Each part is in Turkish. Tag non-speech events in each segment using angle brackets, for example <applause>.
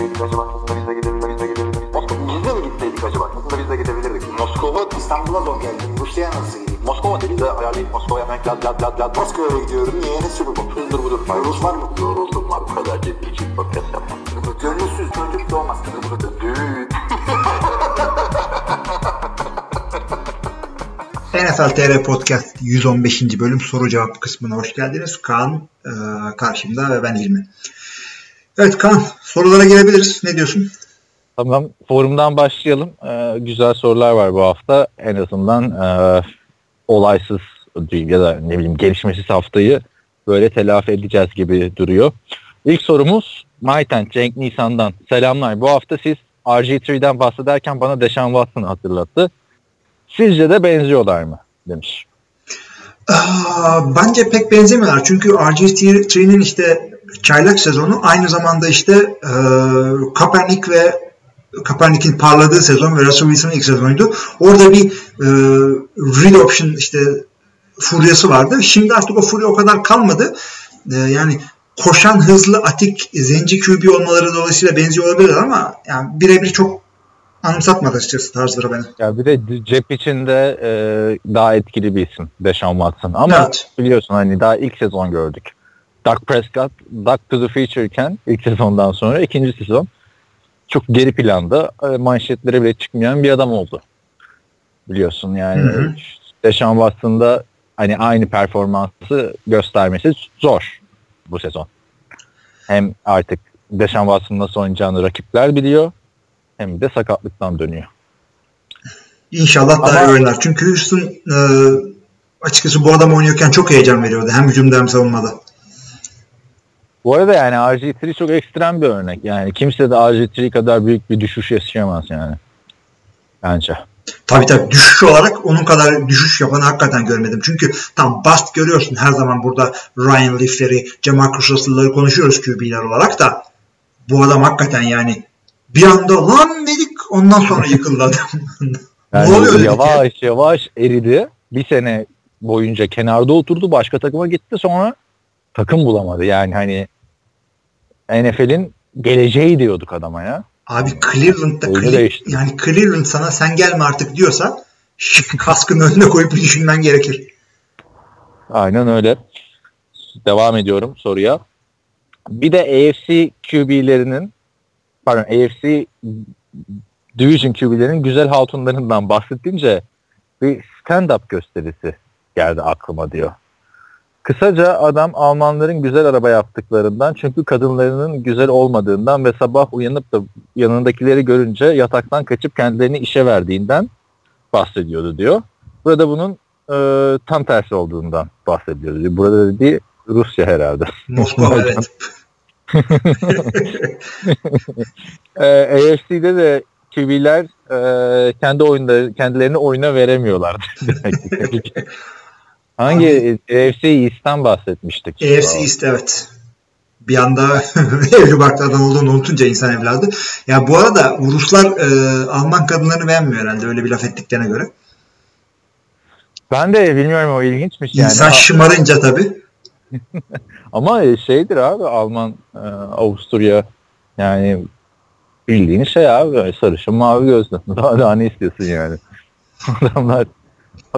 gitseydik acaba? Aslında biz de gidebilirdik. Biz de mi gitseydik acaba? Aslında biz de gidebilirdik. Moskova, İstanbul'a zor geldim. Rusya'ya nasıl gideyim? Moskova dedi de ayarlayıp Moskova'ya hemen lad lad lad lad. Moskova'ya gidiyorum. Niye? Ne sürü bu? Hızdır budur. Rus var mı? Yoruldum var. Bu kadar ciddi için podcast yapmam. Gönülsüz çocuk doğmaz. Düğün. NFL TR Podcast 115. bölüm soru cevap kısmına hoş geldiniz. Kaan e, karşımda ve ben İlmi. Evet Kaan sorulara girebiliriz. Ne diyorsun? Tamam forumdan başlayalım. Ee, güzel sorular var bu hafta. En azından e, olaysız ya da ne bileyim gelişmesiz haftayı böyle telafi edeceğiz gibi duruyor. İlk sorumuz Mayten Cenk Nisan'dan. Selamlar. Bu hafta siz RG3'den bahsederken bana Deşan Watson'ı hatırlattı. Sizce de benziyorlar mı? Demiş. Aa, bence pek benzemiyorlar. Çünkü RG3'nin işte çaylak sezonu aynı zamanda işte e, Kaepernick ve Kaepernick'in parladığı sezon ve Russell Wilson'ın ilk sezonuydu. Orada bir e, read option işte furyası vardı. Şimdi artık o furya o kadar kalmadı. E, yani koşan, hızlı, atik, zenci QB olmaları dolayısıyla benziyor olabilirler ama yani birebir çok anımsatmadı açıkçası tarzları beni. Ya bir de cep içinde e, daha etkili bir isim Deshaun Watson. Ama Evet. biliyorsun hani daha ilk sezon gördük. Dak Prescott, Dak to the Future iken ilk sezondan sonra ikinci sezon çok geri planda e, manşetlere bile çıkmayan bir adam oldu. Biliyorsun yani. Deshaun Watson'da hani aynı performansı göstermesi zor bu sezon. Hem artık Deshaun Watson nasıl oynayacağını rakipler biliyor hem de sakatlıktan dönüyor. İnşallah daha iyi oynar. Çünkü Houston e, açıkçası bu adam oynuyorken çok heyecan veriyordu. Hem hücumda hem savunmada. Bu arada yani RG3 çok ekstrem bir örnek. Yani kimse de RG3 kadar büyük bir düşüş yaşayamaz yani. Bence. Tabii tabii düşüş olarak onun kadar düşüş yapanı hakikaten görmedim. Çünkü tam bast görüyorsun her zaman burada Ryan Leaf'leri, Jamarcus Russell'ları konuşuyoruz QB'ler olarak da bu adam hakikaten yani bir anda lan dedik ondan sonra yıkıldı adam. <laughs> Yani ne oluyor dedik ya? yavaş yavaş eridi. Bir sene boyunca kenarda oturdu. Başka takıma gitti. Sonra takım bulamadı. Yani hani NFL'in geleceği diyorduk adama ya. Abi Cleveland'da Cle- yani Cleveland sana sen gelme artık diyorsa <laughs> kaskın önüne koyup düşünmen gerekir. Aynen öyle. Devam ediyorum soruya. Bir de AFC QB'lerinin pardon AFC Division QB'lerinin güzel hatunlarından bahsedince bir stand-up gösterisi geldi aklıma diyor. Kısaca adam Almanların güzel araba yaptıklarından çünkü kadınlarının güzel olmadığından ve sabah uyanıp da yanındakileri görünce yataktan kaçıp kendilerini işe verdiğinden bahsediyordu diyor. Burada bunun e, tam tersi olduğundan bahsediyordu. diyor. Burada dediği Rusya herhalde. Moskova <laughs> evet. E, AFC'de de QB'ler e, kendi oyunda kendilerini oyuna veremiyorlar. <laughs> Hangi AFC East'ten bahsetmiştik? AFC East evet. Bir anda <laughs> evli barklardan olduğunu unutunca insan evladı. Ya bu arada Ruslar e, Alman kadınlarını beğenmiyor herhalde öyle bir laf ettiklerine göre. Ben de bilmiyorum o ilginçmiş yani. İnsan şımarınca tabii. <laughs> Ama şeydir abi Alman, e, Avusturya yani bildiğin şey abi sarışın mavi gözlü. <laughs> Daha, daha ne istiyorsun yani? Adamlar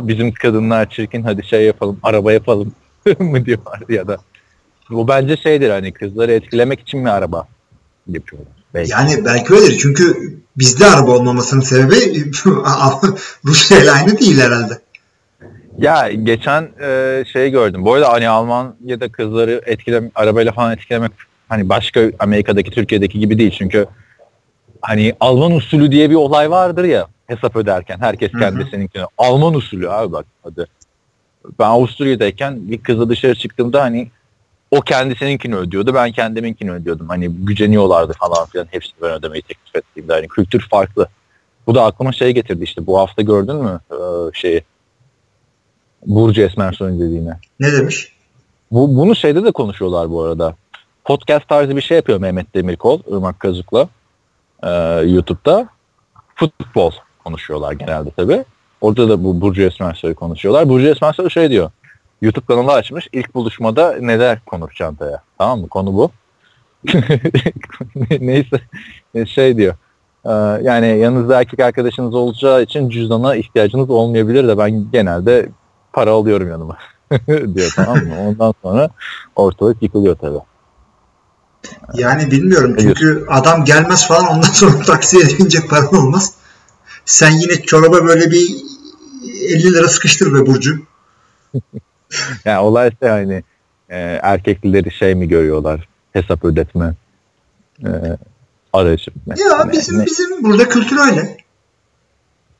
bizim kadınlar çirkin hadi şey yapalım araba yapalım <laughs> mı diyorlar ya da bu bence şeydir hani kızları etkilemek için mi araba yapıyorlar. Belki. Yani belki öyledir. Çünkü bizde araba olmamasının sebebi <laughs> Rusya ile aynı değil herhalde. Ya geçen e, şey gördüm. Bu arada hani Almanya'da kızları etkilem arabayla falan etkilemek hani başka Amerika'daki Türkiye'deki gibi değil çünkü hani Alman usulü diye bir olay vardır ya hesap öderken herkes kendisininkini. Alman usulü abi bak hadi. Ben Avusturya'dayken bir kızla dışarı çıktığımda hani o kendisininkini ödüyordu. Ben kendiminkini ödüyordum. Hani güceniyorlardı falan filan. Hepsini ben ödemeyi teklif ettiğimde. Hani kültür farklı. Bu da aklıma şey getirdi işte. Bu hafta gördün mü ee, şeyi? Burcu Esmersoy'un dediğini. Ne demiş? Bu, bunu şeyde de konuşuyorlar bu arada. Podcast tarzı bir şey yapıyor Mehmet Demirkol, Irmak Kazık'la ee, YouTube'da. Futbol konuşuyorlar genelde tabii. Orada da bu Burcu Esmersoy'u konuşuyorlar. Burcu Esmersoy şey diyor. YouTube kanalı açmış. İlk buluşmada neler konur çantaya. Tamam mı? Konu bu. <laughs> Neyse şey diyor. Ee, yani yanınızda erkek arkadaşınız olacağı için cüzdana ihtiyacınız olmayabilir de ben genelde para alıyorum yanıma <laughs> diyor tamam mı? Ondan sonra ortalık yıkılıyor tabii. Yani bilmiyorum çünkü adam gelmez falan ondan sonra <laughs> taksiye binecek paran olmaz. Sen yine çoraba böyle bir 50 lira sıkıştır be Burcu. <laughs> yani olay şey hani e, erkekleri şey mi görüyorlar hesap ödetme e, aracı. Ya bizim ne? bizim burada kültür öyle.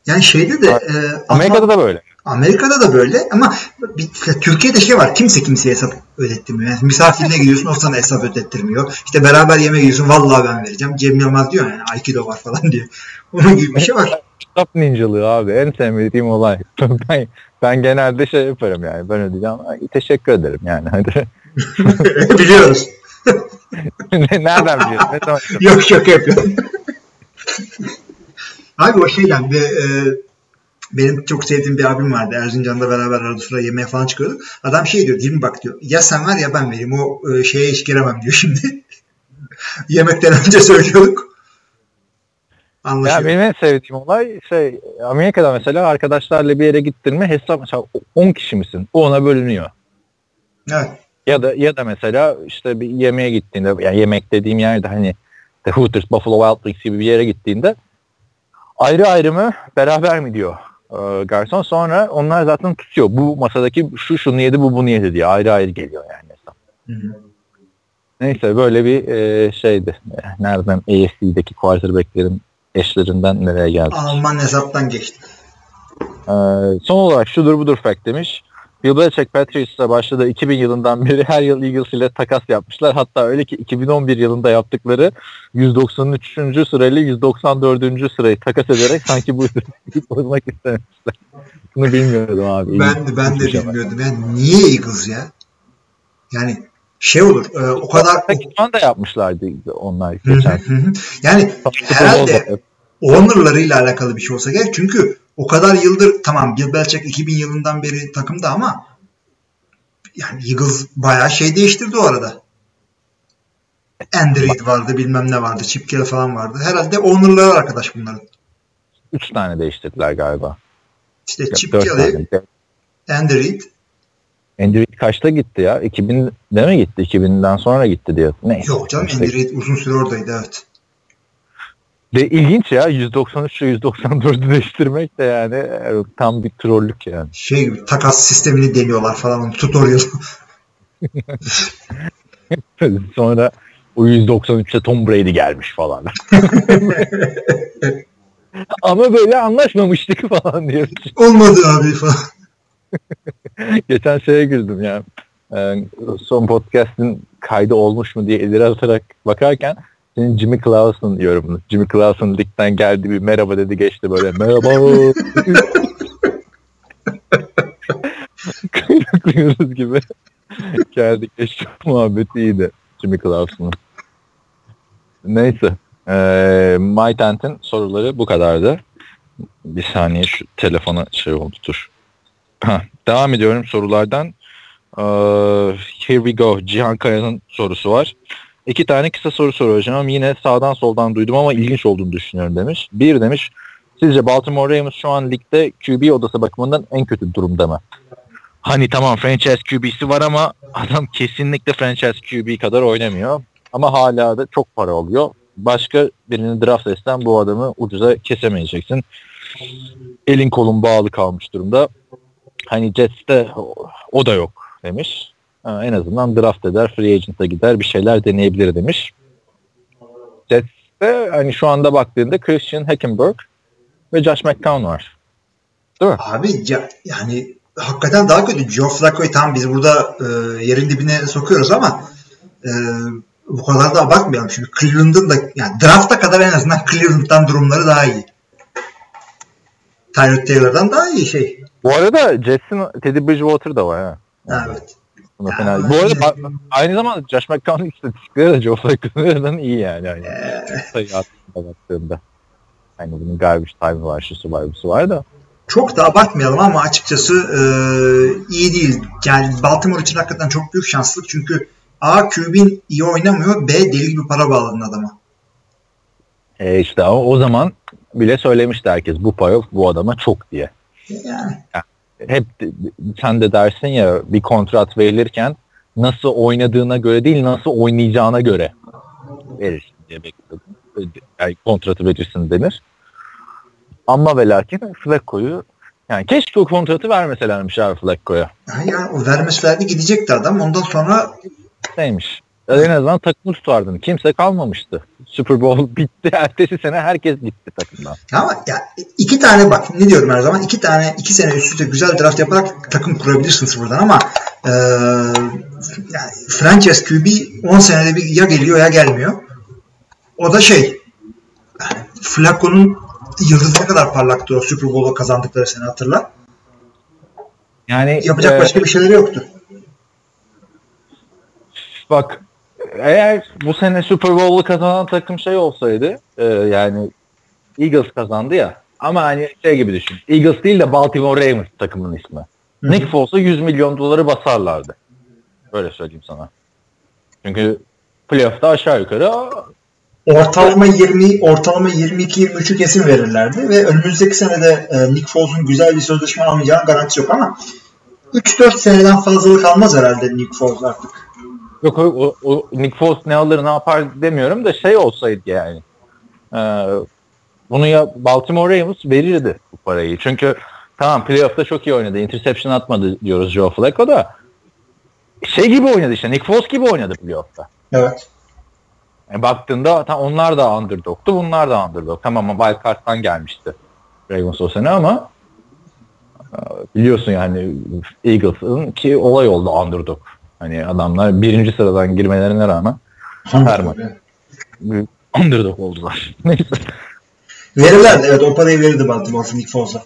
Yani şeyde de e, Amerika'da ama, da böyle. Amerika'da da böyle ama bir, Türkiye'de şey var. Kimse kimseye hesap ödettirmiyor. Yani misafirine gidiyorsun o sana hesap ödettirmiyor. İşte beraber yemeğe gidiyorsun vallahi ben vereceğim. Cem Yılmaz diyor yani Aikido var falan diyor. Onun gibi bir şey var. Kitap ninjalığı abi. En sevmediğim olay. <laughs> ben, ben genelde şey yaparım yani. Ben ödeyeceğim. Ay, teşekkür ederim yani. <laughs> Hadi. <laughs> Biliyoruz. Nereden biliyorsun? Ne zaman Yok şaka yapıyorum. Abi o şeyden bir e, benim çok sevdiğim bir abim vardı. Erzincan'da beraber arada sıra yemeğe falan çıkıyorduk. Adam şey diyor, değil mi bak diyor. Ya sen ver ya ben vereyim. O e, şeye hiç giremem diyor şimdi. Yemekten önce söylüyorduk. Anlaşıyor. Ya benim en sevdiğim olay şey Amerika'da mesela arkadaşlarla bir yere gittirme hesap mesela 10 kişi misin? O ona bölünüyor. Evet. Ya da ya da mesela işte bir yemeğe gittiğinde yani yemek dediğim yerde hani The Hooters, Buffalo Wild Wings gibi bir yere gittiğinde ayrı ayrı mı beraber mi diyor e, garson. Sonra onlar zaten tutuyor. Bu masadaki şu şunu yedi bu bunu yedi diye ayrı ayrı geliyor yani hesap. Neyse böyle bir e, şeydi. Nereden AFC'deki quarterback'lerin eşlerinden nereye geldi? Alman hesaptan geçti. Ee, son olarak şudur budur fact demiş. Bill Belichick Patriots'a başladığı 2000 yılından beri her yıl Eagles ile takas yapmışlar. Hatta öyle ki 2011 yılında yaptıkları 193. sırayla 194. sırayı takas ederek sanki bu bozmak <laughs> istemişler. Bunu bilmiyordum abi. Ben de, ben de bilmiyordum. Yani niye Eagles ya? Yani şey olur e, o kadar Pakistan da yapmışlardı onlar geçen. yani herhalde ownerlarıyla alakalı bir şey olsa gerek. Çünkü o kadar yıldır tamam Bill Belichick 2000 yılından beri takımda ama yani Eagles bayağı şey değiştirdi o arada. Andy Reid vardı bilmem ne vardı. Chip Kelly falan vardı. Herhalde owner'ları arkadaş bunların. Üç tane değiştirdiler galiba. İşte Yok, Chip Kelly, Andy Reid kaçta gitti ya? 2000'de mi gitti? 2000'den sonra gitti diyor. Neyse. Yok canım Andy Reid uzun süre oradaydı evet. De ilginç ya 193 ile 194'ü <laughs> değiştirmek de yani e, tam bir trollük yani. Şey gibi takas sistemini deniyorlar falan tutorial. <laughs> Sonra o 193'te Tom Brady gelmiş falan. <laughs> Ama böyle anlaşmamıştık falan diyor. Olmadı abi falan. <laughs> Geçen şeye güldüm ya. Yani son podcast'in kaydı olmuş mu diye ileri atarak bakarken senin Jimmy Clausen yorumunu. Jimmy Clausen ligden geldi bir merhaba dedi geçti böyle merhaba. <laughs> Kıyıklıyoruz gibi. geldi geçti muhabbeti iyiydi Jimmy Clausen'ın. Neyse. Ee, MyTent'in soruları bu kadardı. Bir saniye şu telefona şey oldu dur. Ha, devam ediyorum sorulardan. Uh, here we go. Cihan Kaya'nın sorusu var. İki tane kısa soru soracağım. Yine sağdan soldan duydum ama ilginç olduğunu düşünüyorum demiş. Bir demiş, sizce Baltimore Ravens şu an ligde QB odası bakımından en kötü durumda mı? Hani tamam franchise QB'si var ama adam kesinlikle franchise QB kadar oynamıyor. Ama hala da çok para alıyor. Başka birini draft etsen bu adamı ucuza kesemeyeceksin. Elin kolun bağlı kalmış durumda. Hani Jets'te o da yok demiş en azından draft eder, free agent'a gider, bir şeyler deneyebilir demiş. Jets'te hani şu anda baktığında Christian Hackenberg ve Josh McCown var. Değil mi? Abi ya, yani hakikaten daha kötü. Joe Flacco'yu tam biz burada e, yerin dibine sokuyoruz ama e, bu kadar da abartmayalım. Şimdi Cleveland'ın da yani drafta kadar en azından Cleveland'dan durumları daha iyi. Tyrod Taylor'dan daha iyi şey. Bu arada Jets'in Teddy Bridgewater da var ha. Evet. Ya, fena. Bu arada aynı zamanda Josh McCown'un istatistikleri de Joe Flacco'dan iyi yani. yani. Sayı aslında baktığımda. Hani bunun garbage time var, şusu var, busu var da. Çok da abartmayalım ama açıkçası e, iyi değil. Yani Baltimore için hakikaten çok büyük şanslık çünkü A. QB'in iyi oynamıyor. B. Deli gibi para bağladın adama. E işte o, o zaman bile söylemişti herkes bu para bu adama çok diye. Yani. Hep sen de dersin ya bir kontrat verilirken nasıl oynadığına göre değil nasıl oynayacağına göre verirsin diye bekledim. Yani kontratı verirsin denir. Ama ve lakin Flacco'yu yani keşke o kontratı vermeselermiş abi Flacco'ya. Yani o vermesi verdi gidecekti adam. Ondan sonra Neymiş? En azından takımı tutardın. Kimse kalmamıştı. Super Bowl <laughs> bitti. Ertesi sene herkes gitti takımdan. ama ya iki tane bak ne diyorum her zaman iki tane iki sene üst üste güzel draft yaparak takım kurabilirsin sıfırdan ama e, yani franchise QB 10 senede bir ya geliyor ya gelmiyor. O da şey yani Flacco'nun yıldızı ne kadar parlaktı o Super Bowl'u kazandıkları sene hatırla. Yani Yapacak e, başka bir şeyleri yoktu. Bak eğer bu sene Super Bowl'u kazanan takım şey olsaydı e, yani Eagles kazandı ya ama hani şey gibi düşün. Eagles değil de Baltimore Ravens takımın ismi. Hı hı. Nick Foles'a 100 milyon doları basarlardı. Böyle söyleyeyim sana. Çünkü playoff'ta aşağı yukarı Ortalama 20 ortalama 22 23'ü kesin verirlerdi ve önümüzdeki senede e, Nick Foles'un güzel bir sözleşme almayacağının garantisi yok ama 3-4 seneden fazlalık almaz herhalde Nick Foles artık. Yok o, o, Nick Foles ne alır ne yapar demiyorum da şey olsaydı yani. Ee, bunu ya Baltimore Ravens verirdi bu parayı. Çünkü tamam playoff'ta çok iyi oynadı. Interception atmadı diyoruz Joe Flacco da. Şey gibi oynadı işte. Nick Foles gibi oynadı playoff'ta. Evet. Yani baktığında tam onlar da underdog'tu. Bunlar da underdog. Tamam ama wild card'dan gelmişti Ravens o sene ama e, biliyorsun yani Eagles'ın ki olay oldu underdog. Hani adamlar birinci sıradan girmelerine rağmen Her maç. büyük <clears throat> underdog oldular. <laughs> Neyse. Verirlerdi evet o parayı verirdi Baltimore Nick Foles'a.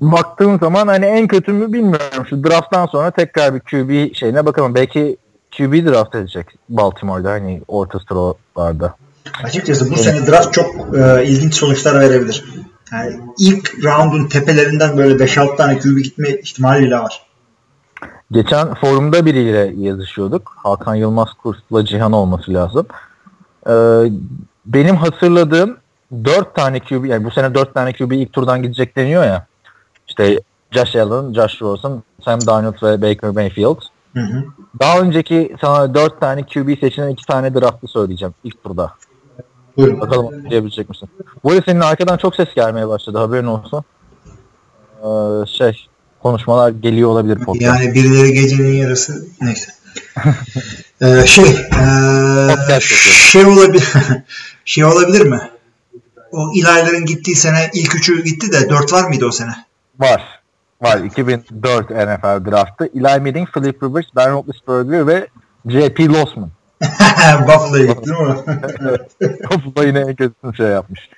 Baktığım zaman hani en kötü mü bilmiyorum. Şu drafttan sonra tekrar bir QB şeyine bakalım. Belki QB draft edecek Baltimore'da hani orta sıralarda. Açıkçası bu sene draft çok e, ilginç sonuçlar verebilir. Yani ilk roundun tepelerinden böyle 5-6 tane QB gitme ihtimali bile var. Geçen forumda biriyle yazışıyorduk. Hakan Yılmaz Kurs'la Cihan olması lazım. Ee, benim hatırladığım 4 tane QB, yani bu sene 4 tane QB ilk turdan gidecek deniyor ya. İşte Josh Allen, Josh Rosen, Sam Darnold ve Baker Mayfield. Hı hı. Daha önceki sana 4 tane QB seçilen 2 tane draftı söyleyeceğim ilk turda. Buyurun. Bakalım diyebilecek misin? Bu arada senin arkadan çok ses gelmeye başladı haberin olsun. Ee, şey konuşmalar geliyor olabilir podcast. Yani birileri gecenin yarısı neyse. <laughs> Ee, şey yapıyoruz. şey olabilir <laughs> şey olabilir mi? O İlayların gittiği sene ilk üçü gitti de dört var mıydı o sene? Var. Var. 2004 NFL draftı. Eli Manning, Philip Rivers, Ben Roethlisberger ve J.P. Losman. <laughs> Buffalo'ya gitti değil mi? Buffalo yine en kötüsünü şey yapmış.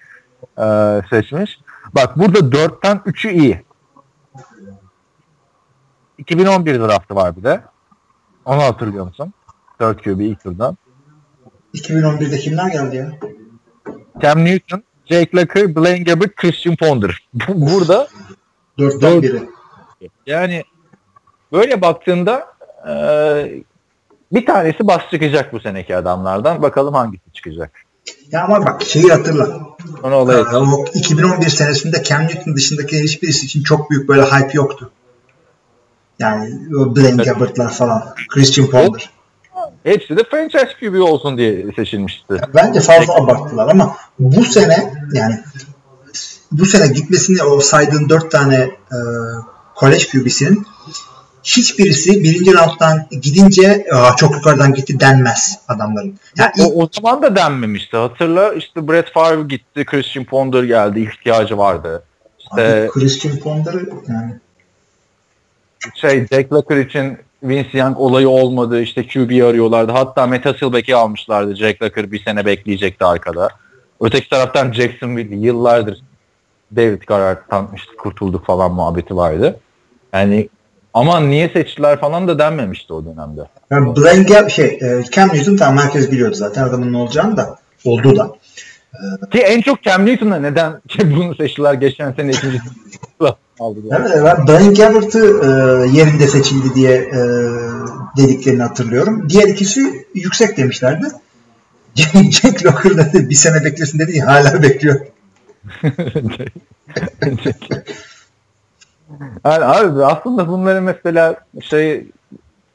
Ee, seçmiş. Bak burada 4'ten 3'ü iyi. 2011 draftı var bir de. Onu hatırlıyor musun? 4 QB ilk turdan. 2011'de kimler geldi ya? Cam Newton, Jake Locker, Blaine Gabbert, Christian Ponder. <laughs> burada Dörtten Dört. biri. yani böyle baktığında e, bir tanesi bas çıkacak bu seneki adamlardan. Bakalım hangisi çıkacak. Ya ama bak şeyi hatırla. Onu olaya Ee, o 2011 senesinde Cam Newton dışındaki hiçbirisi için çok büyük böyle hype yoktu. Yani o Blaine Gabbert'lar falan. Christian Ponder. Hepsi de franchise QB olsun diye seçilmişti. Bence fazla abarttılar ama bu sene yani bu sene gitmesini o saydığın dört tane e, kolej QB'sinin hiçbirisi birinci rounddan gidince Aa, çok yukarıdan gitti denmez adamların. Yani ilk- O, o zaman da denmemişti. Hatırla işte Brett Favre gitti, Christian Ponder geldi, ihtiyacı vardı. İşte Abi Christian Ponder'ı yani şey Jack Locker için Vince Young olayı olmadı. İşte QB arıyorlardı. Hatta Meta Silbeck'i almışlardı. Jack Locker bir sene bekleyecekti arkada. Öteki taraftan Jacksonville yıllardır David Carr tanımıştı, kurtulduk falan muhabbeti vardı. Yani aman niye seçtiler falan da denmemişti o dönemde. Yani Blaine Gab şey, e, Cam Newton tamam herkes biliyordu zaten adamın ne olacağını da oldu da. Ki en çok Cam Newton'a neden <laughs> bunu seçtiler geçen sene ikinci <laughs> aldı. Evet, ben Blaine Gabbert'ı e, yerinde seçildi diye e, dediklerini hatırlıyorum. Diğer ikisi yüksek demişlerdi. <laughs> Jack Locker dedi bir sene beklesin dedi hala bekliyor. <laughs> yani abi aslında bunları mesela şey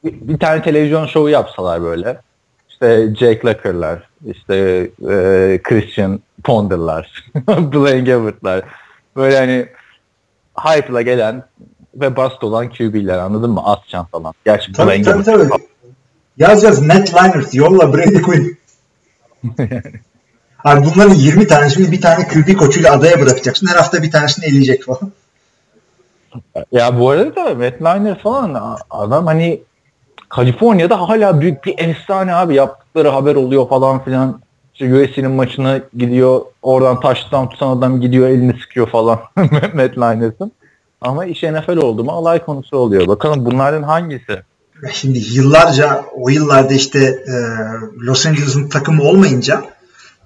bir tane televizyon şovu yapsalar böyle işte Jake Locker'lar işte e, Christian Ponder'lar <laughs> Blaine Gabbert'lar böyle hani hype'la gelen ve bast olan QB'ler anladın mı? Az şans falan. Gerçi tabii, tabii, tabii. Yaz yaz Matt Leinart yolla Brady Quinn. <laughs> Abi bunların 20 tanesini bir tane QB koçuyla adaya bırakacaksın. Her hafta bir tanesini eleyecek falan. Ya bu arada da Matt Leinart falan adam hani Kaliforniya'da hala büyük bir efsane abi. Yaptıkları haber oluyor falan filan. İşte USC'nin maçına gidiyor. Oradan taştan tutan adam gidiyor elini sıkıyor falan. <laughs> Matt Leinart'ın. Ama iş NFL oldu mu alay konusu oluyor. Bakalım bunlardan hangisi? Şimdi yıllarca o yıllarda işte e, Los Angeles'ın takımı olmayınca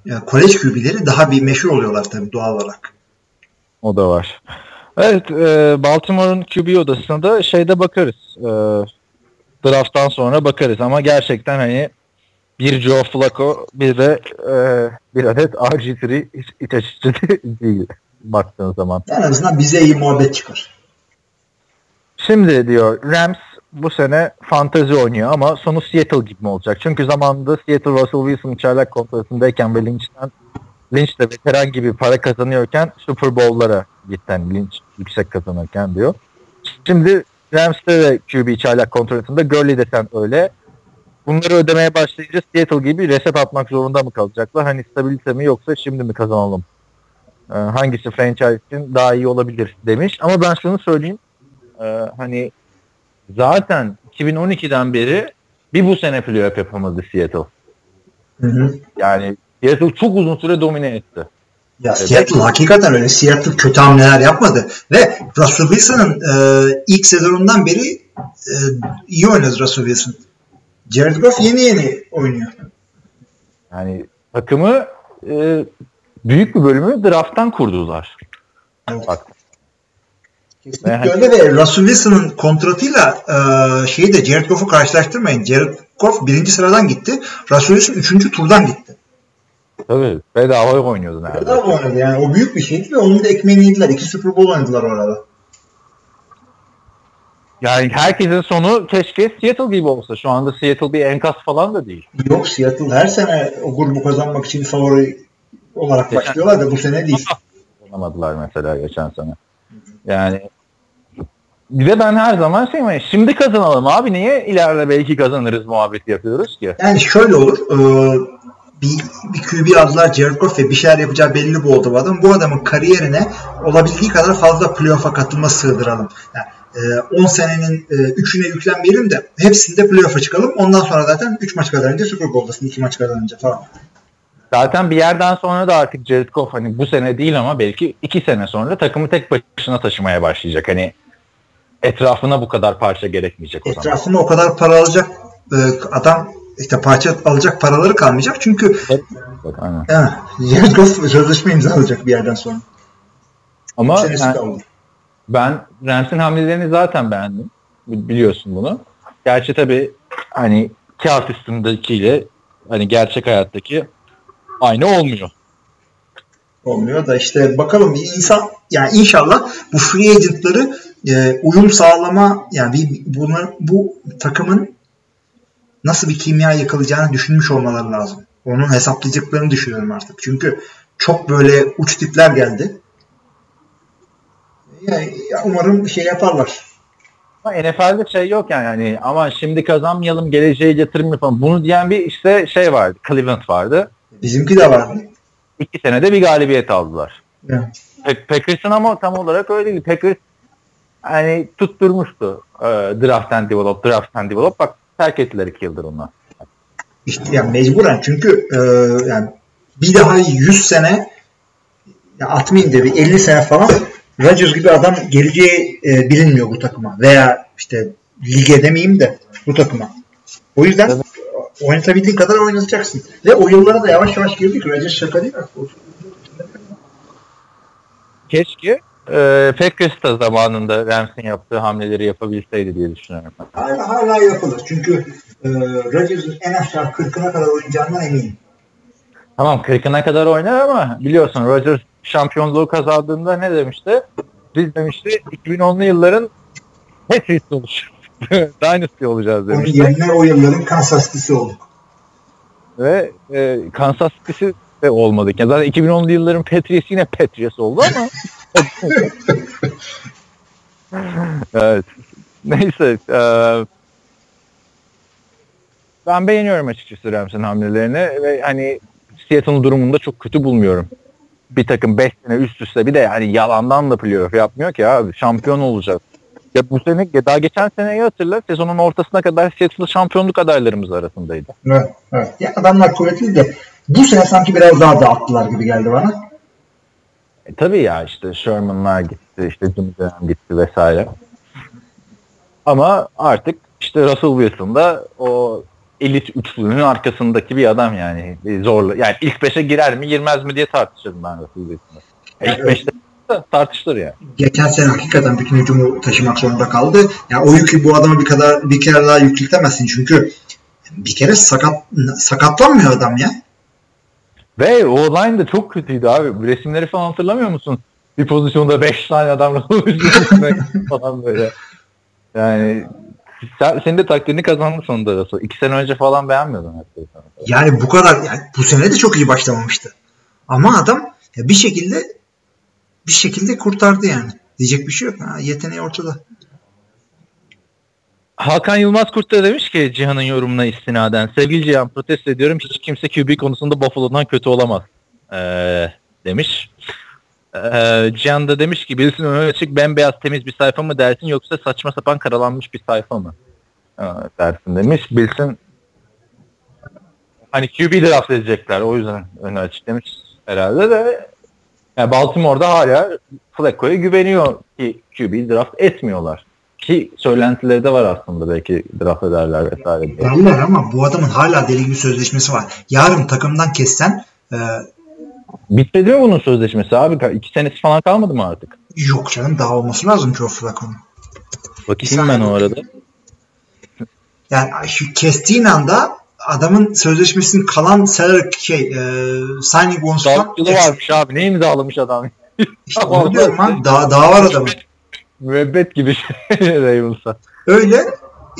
e, kolej QB'leri daha bir meşhur oluyorlar tabii doğal olarak. O da var. Evet e, Baltimore'un QB odasına da şeyde bakarız. E, drafttan sonra bakarız ama gerçekten hani bir Joe Flacco bir de e, bir adet RG3 hiç iç açıcı <laughs> değil baktığın zaman. En azından bize iyi muhabbet çıkar. Şimdi diyor Rams bu sene fantezi oynuyor ama sonu Seattle gibi mi olacak? Çünkü zamanında Seattle Russell Wilson çaylak kontratındayken ve Lynch'ten Lynch de veteran gibi para kazanıyorken Super Bowl'lara gitti. Yani Lynch yüksek kazanırken diyor. Şimdi Rams'te de QB çaylak kontratında Gurley de sen öyle. Bunları ödemeye başlayınca Seattle gibi reset atmak zorunda mı kalacaklar? Hani stabilite mi yoksa şimdi mi kazanalım? Ee, hangisi franchise için daha iyi olabilir demiş. Ama ben şunu söyleyeyim. Ee, hani zaten 2012'den beri bir bu sene playoff yapamadı Seattle. Hı hı. Yani Seattle çok uzun süre domine etti. Ya Seattle hakikaten öyle. Seattle kötü hamleler yapmadı. Ve Russell Wilson'ın e, ilk sezonundan beri e, iyi oynadı Russell Wilson. Jared Goff yeni yeni oynuyor. Yani takımı e, büyük bir bölümü drafttan kurdular. Evet. Bak. Kesinlikle Yani- öyle ve Russell Wilson'ın kontratıyla e, şeyi de Jared Goff'u karşılaştırmayın. Jared Goff birinci sıradan gitti. Russell Wilson üçüncü turdan gitti. Tabii bedava oynuyordu neredeyse. Bedava oynadı yani. O büyük bir şeydi ve onun da ekmeğini yediler. İki Super Bowl oynadılar orada. Yani herkesin sonu keşke Seattle gibi olsa. Şu anda Seattle bir enkaz falan da değil. Yok Seattle her sene o grubu kazanmak için favori olarak Geçen- başlıyorlar da bu sene değil. Olamadılar mesela geçen sene. Yani bir de ben her zaman şey mi? Şimdi kazanalım abi niye ileride belki kazanırız muhabbeti yapıyoruz ki? Yani şöyle olur. e, bir, bir QB aldılar Jared Goff ve bir şeyler yapacağı belli bu oldu bu adam. Bu adamın kariyerine olabildiği kadar fazla playoff'a katılma sığdıralım. Yani, 10 senenin e, 3'üne yüklenmeyelim de hepsinde playoff'a çıkalım. Ondan sonra zaten 3 maç kazanınca Super Bowl'dasın 2 maç kazanınca falan. Zaten bir yerden sonra da artık Jared Goff hani bu sene değil ama belki iki sene sonra takımı tek başına taşımaya başlayacak. Hani etrafına bu kadar parça gerekmeyecek o zaman. Etrafında o kadar para alacak e, adam işte parça alacak paraları kalmayacak. Çünkü Bak, aynen. yani, Jared Goff sözleşme imzalayacak bir yerden sonra. Ama yani kaldı. Ben Rams'in hamlelerini zaten beğendim. Bi- Biliyorsun bunu. Gerçi tabii hani kağıt üstündekiyle hani gerçek hayattaki aynı olmuyor. olmuyor da işte bakalım insan yani inşallah bu free agentları e, uyum sağlama yani bir, bunlar, bu takımın nasıl bir kimya yakalayacağını düşünmüş olmaları lazım. Onun hesaplayacaklarını düşünüyorum artık. Çünkü çok böyle uç tipler geldi. Yani, ya umarım şey yaparlar. Ama NFL'de şey yok yani hani ama şimdi kazanmayalım geleceğe yatırım yapalım. Bunu diyen bir işte şey vardı. Cleveland vardı. Bizimki de vardı. İki senede bir galibiyet aldılar. Evet. Packers'ın ama tam olarak öyle değil. Packers hani tutturmuştu. E, draft and develop, draft and develop. Bak terk ettiler iki yıldır onlar. İşte yani mecburen çünkü e, yani bir daha 100 sene ya atmayayım de bir 50 sene falan Rodgers gibi adam geleceği e, bilinmiyor bu takıma veya işte lige demeyeyim de bu takıma. O yüzden Evet. oynatabildiğin kadar oynatacaksın. Ve o yıllara da yavaş yavaş girdik. Rodgers şaka değil artık. Keşke e, Packers da zamanında Rams'in yaptığı hamleleri yapabilseydi diye düşünüyorum. Hala, hala yapılır. Çünkü e, Rodgers'ın en aşağı 40'ına kadar oynayacağından eminim. Tamam 40'ına kadar oynar ama biliyorsun Rodgers şampiyonluğu kazandığında ne demişti? Biz demişti 2010'lu yılların Patriots olacağız. <laughs> Dynasty olacağız Onun demişti. yerine o yılların Kansas City'si olduk. Ve e, Kansas City'si de olmadık. Yani zaten 2010'lu yılların Patriots yine Patriots oldu ama <laughs> evet. Neyse. E, ben beğeniyorum açıkçası Rams'in hamlelerini ve hani Seattle'ın durumunu da çok kötü bulmuyorum. Bir takım 5 sene üst üste bir de yani yalandan da playoff yapmıyor ki abi. Şampiyon olacak. Ya bu sene daha geçen seneyi hatırla sezonun ortasına kadar Seattle şampiyonluk adaylarımız arasındaydı. Evet, evet. Ya adamlar kuvvetli de bu sene sanki biraz daha dağıttılar gibi geldi bana. E, tabii ya işte Sherman'lar gitti, işte Jimmy Graham gitti vesaire. Ama artık işte Russell Wilson da o elit üçlünün arkasındaki bir adam yani. Bir zorlu. Yani ilk beşe girer mi girmez mi diye tartışırım ben Russell Wilson'ı. E, ilk beşte tartışılır yani. Geçen sene hakikaten bütün hücumu taşımak zorunda kaldı. Ya o yükü bu adama bir kadar bir kere daha yükletemezsin çünkü bir kere sakat sakatlanmıyor adam ya. Ve o line de çok kötüydü abi. Resimleri falan hatırlamıyor musun? Bir pozisyonda 5 tane adam <laughs> <laughs> falan böyle. Yani sen, senin de takdirini kazandı sonunda Russell. İki sene önce falan beğenmiyordun. Yani bu kadar yani bu sene de çok iyi başlamamıştı. Ama adam ya bir şekilde bir şekilde kurtardı yani. Diyecek bir şey yok. Ha, yeteneği ortada. Hakan Yılmaz Kurt da demiş ki Cihan'ın yorumuna istinaden. Sevgili Cihan protesto ediyorum. Hiç kimse QB konusunda Buffalo'dan kötü olamaz. Ee, demiş. Ee, Cihan da demiş ki birisinin önüne açık bembeyaz temiz bir sayfa mı dersin yoksa saçma sapan karalanmış bir sayfa mı ee, dersin demiş. Bilsin hani QB draft edecekler o yüzden önü açık demiş herhalde de yani Baltimore'da hala Flacco'ya güveniyor ki QB draft etmiyorlar. Ki söylentileri de var aslında belki draft ederler vesaire diye. Ama bu adamın hala deli gibi sözleşmesi var. Yarın takımdan kessen e, Bitmedi mi bunun sözleşmesi abi? İki senesi falan kalmadı mı artık? yok canım daha olması lazım Joe Flacco'nun. Bakayım ben o arada. Yani şu kestiğin anda adamın sözleşmesinin kalan salary şey e, signing bonusundan yılı varmış abi. Ne imzalamış adam? İşte onu <laughs> diyorum abi. Daha, daha var adamın. Müebbet gibi şey <laughs> Ravens'a. Öyle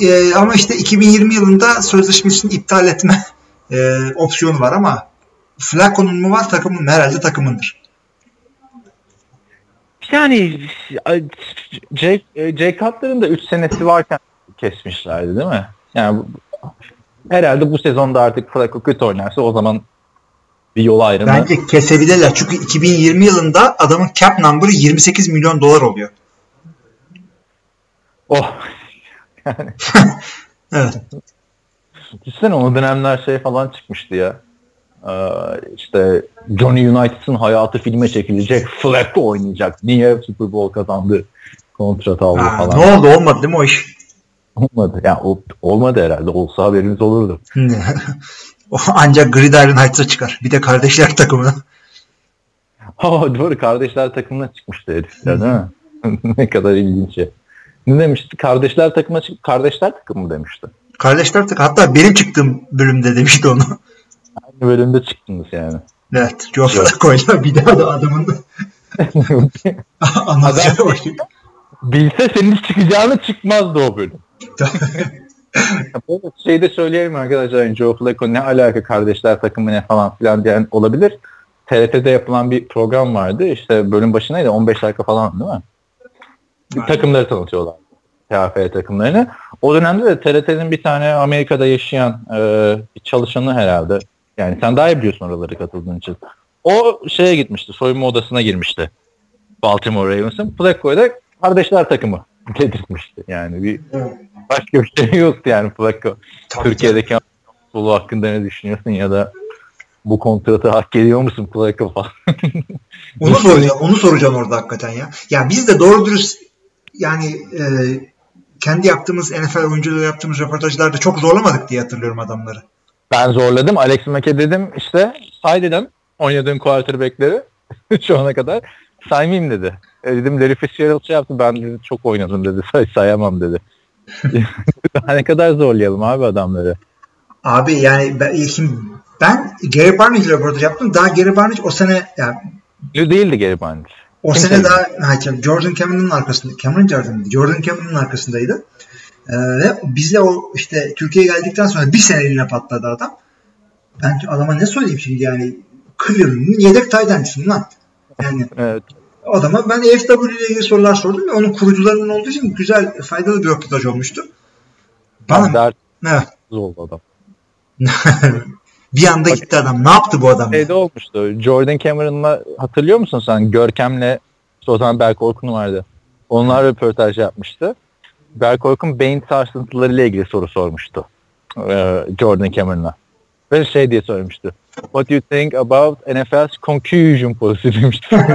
e, ama işte 2020 yılında sözleşmesini iptal etme e, opsiyonu var ama Flacco'nun mu var takımın mı? Herhalde takımındır. Yani Jake, Jake Cutler'ın da 3 senesi varken kesmişlerdi değil mi? Yani herhalde bu sezonda artık Flacco kötü oynarsa o zaman bir yol ayrımı. Bence kesebilirler. Çünkü 2020 yılında adamın cap number'ı 28 milyon dolar oluyor. Oh. <laughs> <laughs> Evet. Düşünsene o dönemler şey falan çıkmıştı ya. Ee, işte Johnny United'ın hayatı filme çekilecek. Flacco oynayacak. Niye Super Bowl kazandı? Kontrat aldı Ha, falan. ne oldu? Olmadı değil mi o iş? Olmadı. Yani o, olmadı herhalde. Olsa haberimiz olurdu. <laughs> o ancak Gridiron Heights'a çıkar. Bir de kardeşler takımına. <laughs> Ha doğru kardeşler takımına çıkmıştı herifler değil mi? <laughs> ne kadar ilginç. Ne demişti? Kardeşler takımına çık kardeşler takımı mı demişti? Kardeşler takımı. Hatta benim çıktığım bölümde demişti onu. Aynı bölümde çıktınız yani. Evet. Joe Flacco'yla bir daha da adamın anlatacağı <laughs> Adam- şey. Bilse senin çıkacağını çıkmazdı o bölüm. <laughs> Böyle şey de söyleyelim arkadaşlar. Yani Joe Flacco ne alaka kardeşler takımı ne falan filan diyen olabilir. TRT'de yapılan bir program vardı. İşte bölüm başındaydı. 15 dakika falan değil mi? Aynen. takımları tanıtıyorlar. TFF takımlarını. O dönemde de TRT'nin bir tane Amerika'da yaşayan e, bir çalışanı herhalde. Yani sen daha iyi biliyorsun oraları katıldığın için. O şeye gitmişti. Soyunma odasına girmişti. Baltimore Ravens'ın. Flacco'ya da kardeşler takımı <laughs> dedirtmişti. Yani bir başka bir şey yoktu yani Flacco. Tabii, Türkiye'deki futbolu hakkında ne düşünüyorsun ya da bu kontratı hak ediyor musun Flacco falan? <laughs> Onu soracağım, onu soracağım orada hakikaten ya. Ya biz de doğru dürüst yani e, kendi yaptığımız NFL oyuncuları yaptığımız röportajlarda çok zorlamadık diye hatırlıyorum adamları. Ben zorladım. Alex Mack'e dedim işte say dedim oynadığın quarterback'leri <laughs> şu ana kadar. saymayayım dedi. E, dedim Larry Fitzgerald şey yaptı ben dedi çok oynadım dedi say sayamam dedi. <laughs> Daha ne kadar zorlayalım abi adamları. Abi yani ben, şimdi ben Gary Barnage ile röportaj yaptım. Daha Gary Barnage o sene yani değildi Gary Barnage. o Kim sene saydı? daha ha, Jordan Cameron'ın arkasında Cameron Jordan mıydı? Jordan Cameron'ın arkasındaydı. Ee, ve bizle o işte Türkiye'ye geldikten sonra bir seneliğine patladı adam. Ben adama ne söyleyeyim şimdi yani Cleveland'ın yedek taydancısın lan. Yani Evet. adama ben EFW ile ilgili sorular sordum ve onun kurucularının olduğu için güzel, faydalı bir röportaj olmuştu. Bana Dert evet. <laughs> oldu adam. <laughs> bir anda gitti adam. Ne yaptı bu adam? Şeyde olmuştu. Jordan Cameron'la hatırlıyor musun sen? Görkem'le o zaman Berk Orkun vardı. Onlar röportaj yapmıştı. Berk Orkun beyin sarsıntılarıyla ilgili soru sormuştu. Ee, Jordan Cameron'a. Ve şey diye sormuştu. What do you think about NFL's concussion policy demişti. <laughs>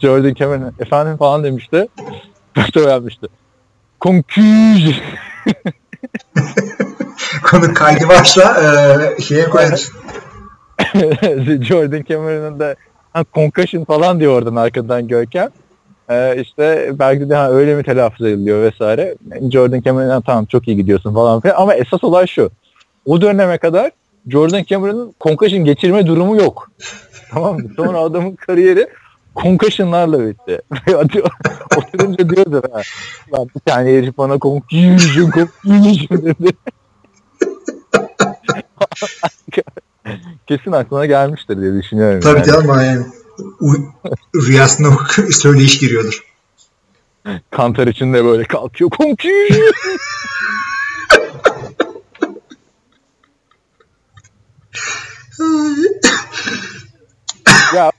Jordan Cameron efendim falan demişti. Doktor yapmıştı. Concussion. <laughs> Konu kaydı varsa e, şeye koyarız. <laughs> Jordan Cameron'ın da concussion falan diyor oradan arkadan Görkem. Ee, işte belki de ha, öyle mi telaffuz ediliyor vesaire. Jordan Cameron'dan tamam çok iyi gidiyorsun falan filan. Ama esas olay şu. O döneme kadar Jordan Cameron'ın concussion geçirme durumu yok. <laughs> tamam mı? Sonra adamın kariyeri concussionlarla bitti. <laughs> Oturunca diyordur ha. Lan bir tane herif bana concussion, <laughs> concussion dedi. Kesin aklına gelmiştir diye düşünüyorum. Tabii yani. canım yani. Rüyasına söyleyiş giriyordur. Kantar içinde böyle kalkıyor. Concussion. ya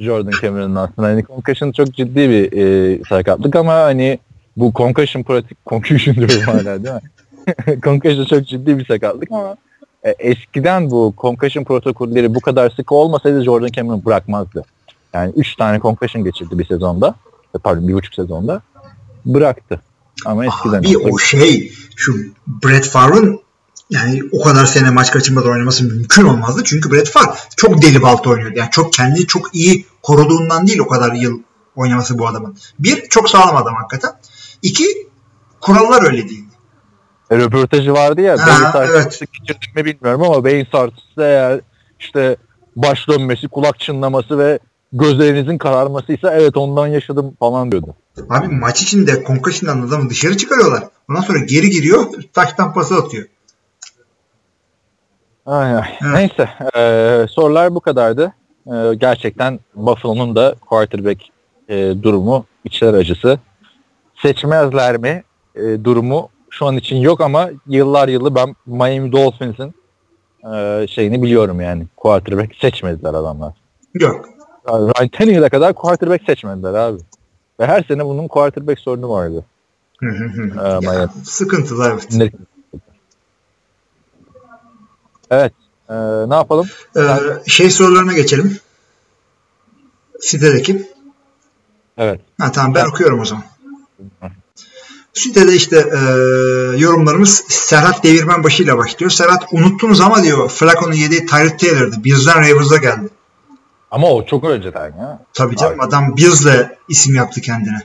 Jordan Cameron'ın aslında hani concussion çok ciddi bir e, sakatlık ama hani bu concussion pratik concussion diyorum hala değil mi? <laughs> concussion çok ciddi bir sakatlık ama e, eskiden bu concussion protokolleri bu kadar sık olmasaydı Jordan Cameron bırakmazdı. Yani 3 tane concussion geçirdi bir sezonda. E, Pardon bir buçuk sezonda. Bıraktı. Ama eskiden. Bir o şey şu Brett Favre'ın yani o kadar sene maç kaçırmadan oynaması mümkün olmazdı. Çünkü Brett Favre çok deli balta oynuyordu. Yani çok kendini çok iyi koruduğundan değil o kadar yıl oynaması bu adamın. Bir, çok sağlam adam hakikaten. İki, kurallar öyle değil. E, röportajı vardı ya. Ha, beyin sarsıntısı evet. geçirdim mi bilmiyorum ama beyin sarsıntısı eğer işte baş dönmesi, kulak çınlaması ve gözlerinizin kararmasıysa evet ondan yaşadım falan diyordu. Abi maç içinde concussion'dan adamı dışarı çıkarıyorlar. Ondan sonra geri giriyor, taştan pası atıyor. Ay, ay. Evet. Neyse e, sorular bu kadardı. E, gerçekten Buffalo'nun da quarterback e, durumu içler acısı. Seçmezler mi e, durumu şu an için yok ama yıllar yılı ben Miami Dolphins'in e, şeyini biliyorum yani. Quarterback seçmediler adamlar. Yok. Yani Ryan Tannehill'e kadar quarterback seçmediler abi. Ve her sene bunun quarterback sorunu vardı. Hı hı hı. Ee, Ya, sıkıntılı evet. Ne- Evet. e, ne yapalım? Ee, şey sorularına geçelim. Sitedeki. Evet. Ha, tamam ben Evet. okuyorum o zaman. Sitede işte e, yorumlarımız Serhat Devirmenbaşı ile başlıyor. Serhat unuttunuz ama diyor Flaco'nun yediği Tyrod Taylor'dı. Bills'den Ravers'a geldi. Ama o çok önceden ya. Tabii canım Abi. adam Bills'le isim yaptı kendine.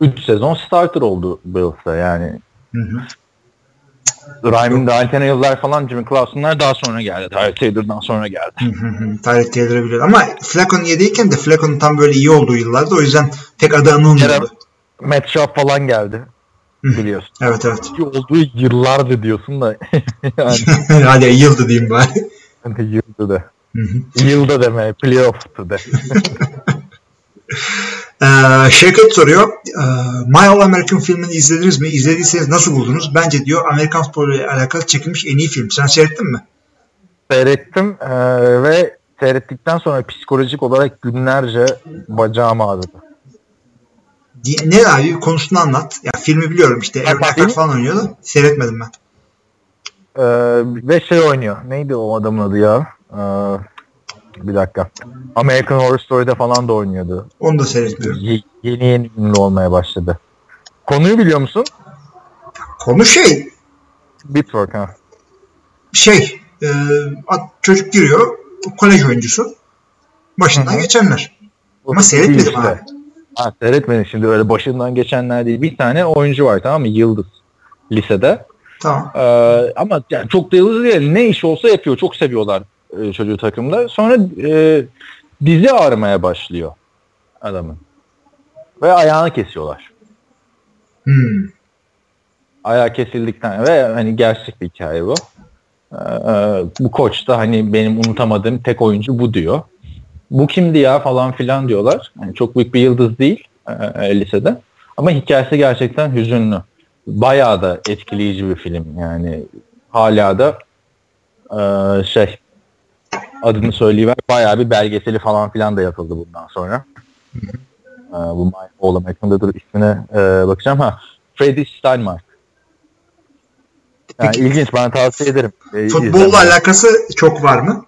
3 sezon starter oldu Bills'ta yani. Hı hı. Dalton yıllar falan Jimmy Clausen'lar daha sonra geldi. Tyler Taylor'dan sonra geldi. Tyrod Taylor'ı biliyor. Ama Flaco'nun yediğiyken de Flaco'nun tam böyle iyi olduğu yıllarda o yüzden pek adı anılmıyordu. Matt Schaub falan geldi. Biliyorsun. Evet evet. Olduğu yıllardı diyorsun da. <laughs> yani <laughs> Hadi yıldı diyeyim bari. yıldı da. Yılda deme. Playoff'tu de. <laughs> Ee, Şevket soruyor. Ee, My All American filmini izlediniz mi? İzlediyseniz nasıl buldunuz? Bence diyor Amerikan sporu ile alakalı çekilmiş en iyi film. Sen seyrettin mi? Seyrettim eee, ve seyrettikten sonra psikolojik olarak günlerce bacağım ağrıdı. Ne abi konusunu anlat. Ya filmi biliyorum işte. Aaron. Eckhart falan oynuyordu. Seyretmedim ben. Eee, ve şey oynuyor. Neydi o adamın adı ya? Eee, bir dakika. American Horror Story'de falan da oynuyordu. Onu da seyretmiyorum. Ye- yeni yeni ünlü olmaya başladı. Konuyu biliyor musun? Konu şey Bitwork ha. şey e, at- çocuk giriyor kolej oyuncusu başından Hı hı. geçenler. Ama seyretmedim işte. abi. Ha, seyretmedim şimdi öyle başından geçenler değil. Bir tane oyuncu var tamam mı? Yıldız lisede. Tamam. Ee, ama yani çok da yıldız değil. Ne iş olsa yapıyor. Çok seviyorlar e, çocuğu takımda. Sonra e, dizi ağrımaya başlıyor adamın. Ve ayağını kesiyorlar. Hmm. Ayağı kesildikten ve hani gerçek bir hikaye bu. Ee, bu koç da hani benim unutamadığım tek oyuncu bu diyor. Bu kimdi ya falan filan diyorlar. Yani çok büyük bir yıldız değil e, lisede. Ama hikayesi gerçekten hüzünlü. Bayağı da etkileyici bir film yani. Hala da e, şey adını söyleyiver bayağı bir belgeseli falan filan da yapıldı bundan sonra. E, bu My hakkında dur ismine e, bakacağım. Ha, Freddy Steinmark. Yani Peki. ilginç ben tavsiye ederim. E, Futbolla alakası çok var mı?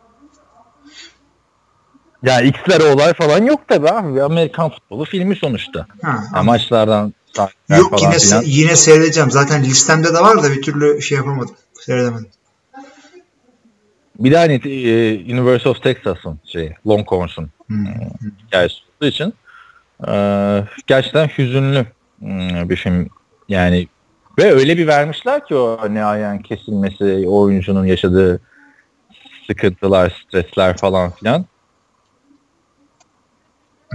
Yani X'lere olay falan yok tabi abi. Amerikan futbolu filmi sonuçta. Ha, Yani maçlardan Yok yine filan. yine seyredeceğim. Zaten listemde de var da bir türlü şey yapamadım. Seyredemedim. Bir de hani e, University of Texas'ın şey, Longhorns'un Hmm. hikayesi olduğu için e, gerçekten hüzünlü hmm, bir film. Yani ve öyle bir vermişler ki o ne ayağın kesilmesi, oyuncunun yaşadığı sıkıntılar, stresler falan filan.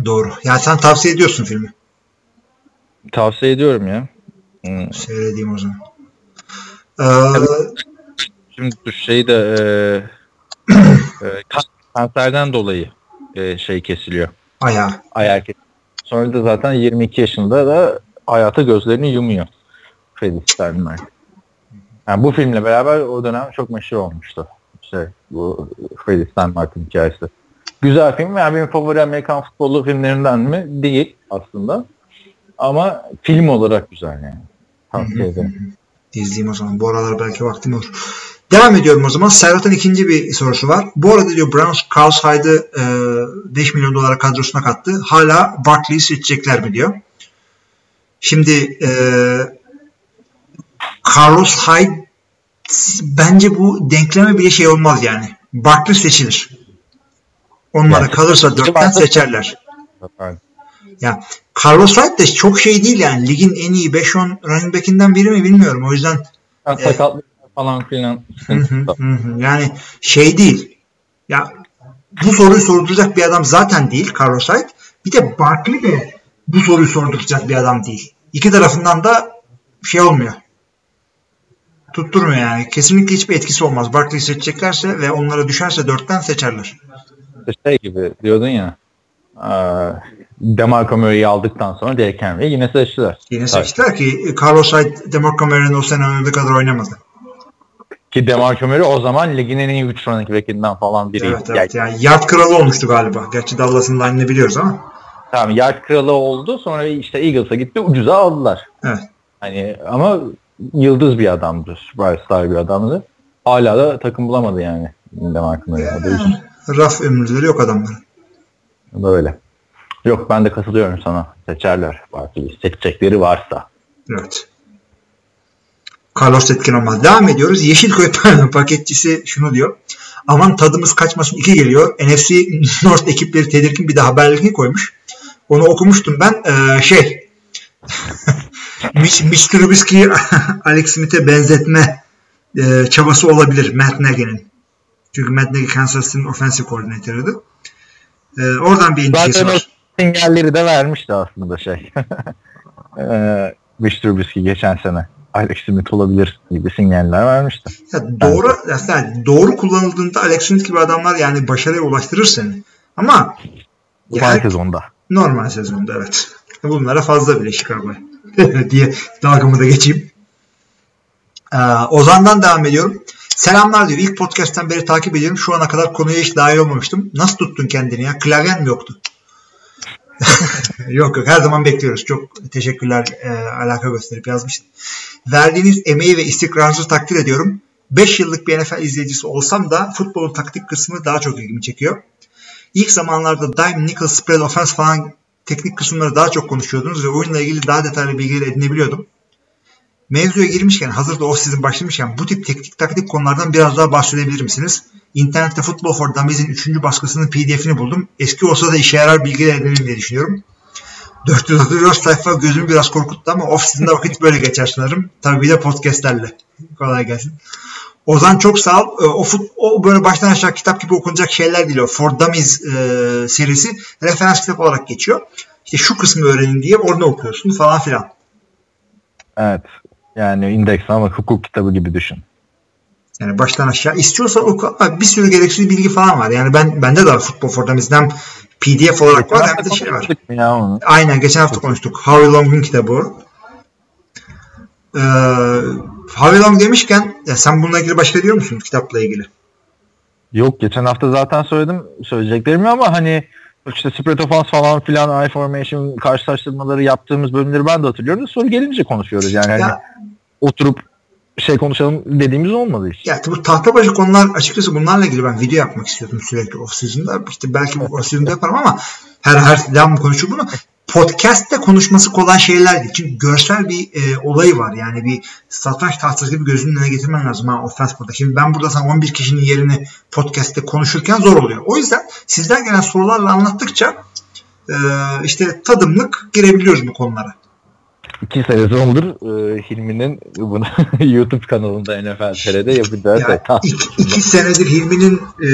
Doğru. Yani sen tavsiye ediyorsun filmi. Tavsiye ediyorum ya. Hmm. Seyredeyim o zaman. Ee, Şimdi şey de e, <clears throat> e, kan- kanserden dolayı e, şey kesiliyor. ayağı. Ayağı kesiliyor. Sonra da zaten 22 yaşında da hayata gözlerini yumuyor. Freddy Steinmark. Yani bu filmle beraber o dönem çok meşhur olmuştu. Şey, bu Freddy Steinmark'ın hikayesi. Güzel film. Yani benim favori Amerikan futbolu filmlerinden mi? Değil aslında. Ama film olarak güzel yani. Tavsiye ederim. İzleyeyim o zaman. Bu aralar belki vaktim olur. Devam ediyorum o zaman. Serhat'ın ikinci bir sorusu var. Bu arada diyor Browns Carlos Hyde'ı e, 5 milyon dolara kadrosuna kattı. Hala Barkley'i seçecekler mi diyor. Şimdi e, Carlos Hyde bence bu denkleme bile şey olmaz yani. Barkley seçilir. Onlara Yani- kalırsa dörtten seçerler. Yani Ya Carlos Hyde de çok şey değil yani. Ligin en iyi 5-10 running back'inden biri mi bilmiyorum. O yüzden Yani sakatlık falan filan. Hı hı, hı hı. Yani şey değil. Ya bu soruyu sorduracak bir adam zaten değil Carlos Hyde. Bir de Barkley de bu soruyu sorduracak bir adam değil. İki tarafından da şey olmuyor. Tutturmuyor yani. Kesinlikle hiçbir etkisi olmaz. Barkley'i seçeceklerse ve onlara düşerse dörtten seçerler. Şey gibi diyordun ya. eee, Demarco Murray'i aldıktan sonra Derek Henry'i yine seçtiler. Yine seçtiler ki Carlos Hyde, DeMarco Murray'in o sene oynadığı kadar oynamadı. Ki Demarco Murray o zaman ligin en iyi 3 running back'inden falan biriydi. Evet evet. Yani yard kralı olmuştu galiba. Gerçi Dallas'ın line'ını biliyoruz ama. Tamam yard kralı oldu. Sonra işte Eagles'a gitti. Ucuza aldılar. Evet. Hani ama yıldız bir adamdı. Superstar bir adamdı. Hala da takım bulamadı yani. Demarco Murray. Üzücü. Raf ömürleri yok adamların. Böyle. Yok ben de katılıyorum sana. Seçerler. Belki seçecekleri varsa. Evet. Carlos Etkin olmaz. Devam ediyoruz. Yeşilköy <laughs> paketçisi şunu diyor. Aman tadımız kaçmasın iki geliyor. NFC North ekipleri tedirgin bir de haberlerini koymuş. Onu okumuştum ben. Ee, şey <laughs> Mitch, Mitch Trubisky'yi <laughs> Alex Smith'e benzetme e, çabası olabilir Matt Nagy'nin. Çünkü Matt Nagy Kansas City'nin offensive koordinatörüydü. Ee, oradan bir endişesi Zaten o var. sinyalleri de vermişti aslında şey. Eee <laughs> Mitch Trubisky geçen sene. Alex Smith olabilir gibi sinyaller vermişti. Ya doğru yani doğru kullanıldığında Alex Smith gibi adamlar yani başarıya ulaştırır seni. Ama Bu ya, sezonda. normal sezonda evet. Bunlara fazla bile Chicago'ya <laughs> diye dalgamı da geçeyim. Ee, Ozan'dan devam ediyorum. Selamlar diyor. İlk podcast'ten beri takip ediyorum. Şu ana kadar konuya hiç dahil olmamıştım. Nasıl tuttun kendini ya? Klavyen mi yoktu? <laughs> yok yok her zaman bekliyoruz. Çok teşekkürler e, alaka gösterip yazmıştın. Verdiğiniz emeği ve istikrarınızı takdir ediyorum. 5 yıllık bir NFL izleyicisi olsam da futbolun taktik kısmı daha çok ilgimi çekiyor. İlk zamanlarda dime, nickel, spread, offense falan teknik kısımları daha çok konuşuyordunuz ve oyunla ilgili daha detaylı bilgiler edinebiliyordum. Mevzuya girmişken hazır da off season başlamışken bu tip teknik taktik konulardan biraz daha bahsedebilir misiniz? İnternette Football for Dummies'in 3. baskısının pdf'ini buldum. Eski olsa da işe yarar bilgiler edinelim diye düşünüyorum. 434 sayfa gözümü biraz korkuttu ama season'da vakit böyle geçer sanırım. Tabii bir de podcastlerle. Kolay gelsin. Ozan çok sağ ol. O, fut, o böyle baştan aşağı kitap gibi okunacak şeyler değil o. For Dummies e, serisi referans kitap olarak geçiyor. İşte şu kısmı öğrenin diye orada okuyorsun falan filan. Evet. Yani indeks ama hukuk kitabı gibi düşün. Yani baştan aşağı istiyorsa oku. Bir sürü gereksiz bilgi falan var. Yani ben bende de var Football for Dummies'den PDF olarak var. Hem de şey var. Ya onu. Aynen geçen hafta konuştuk. Howie Long'un kitabı. Ee, Howie Long demişken ya sen bununla ilgili başka diyor musun kitapla ilgili? Yok geçen hafta zaten söyledim söyleyeceklerimi ama hani işte spread offense falan filan I formation karşılaştırmaları yaptığımız bölümleri ben de hatırlıyorum. Soru gelince konuşuyoruz yani. Hani Ya- oturup şey konuşalım dediğimiz olmadı hiç. Ya bu tahta başı konular açıkçası bunlarla ilgili ben video yapmak istiyordum sürekli off season'da. İşte belki bu off season'da yaparım ama her her devam konuşur bunu. Podcast'te konuşması kolay şeyler değil. Çünkü görsel bir e, olayı var. Yani bir satranç tahtası gibi gözünün önüne getirmen lazım ha offense burada. Şimdi ben burada sana 11 kişinin yerini podcast'te konuşurken zor oluyor. O yüzden sizden gelen sorularla anlattıkça e, işte tadımlık girebiliyoruz bu konulara. İki sezondur e, Hilmi'nin bunu <laughs> YouTube kanalında NFL TR'de yapacağı Ya, şey. İki, iki senedir Hilmi'nin e,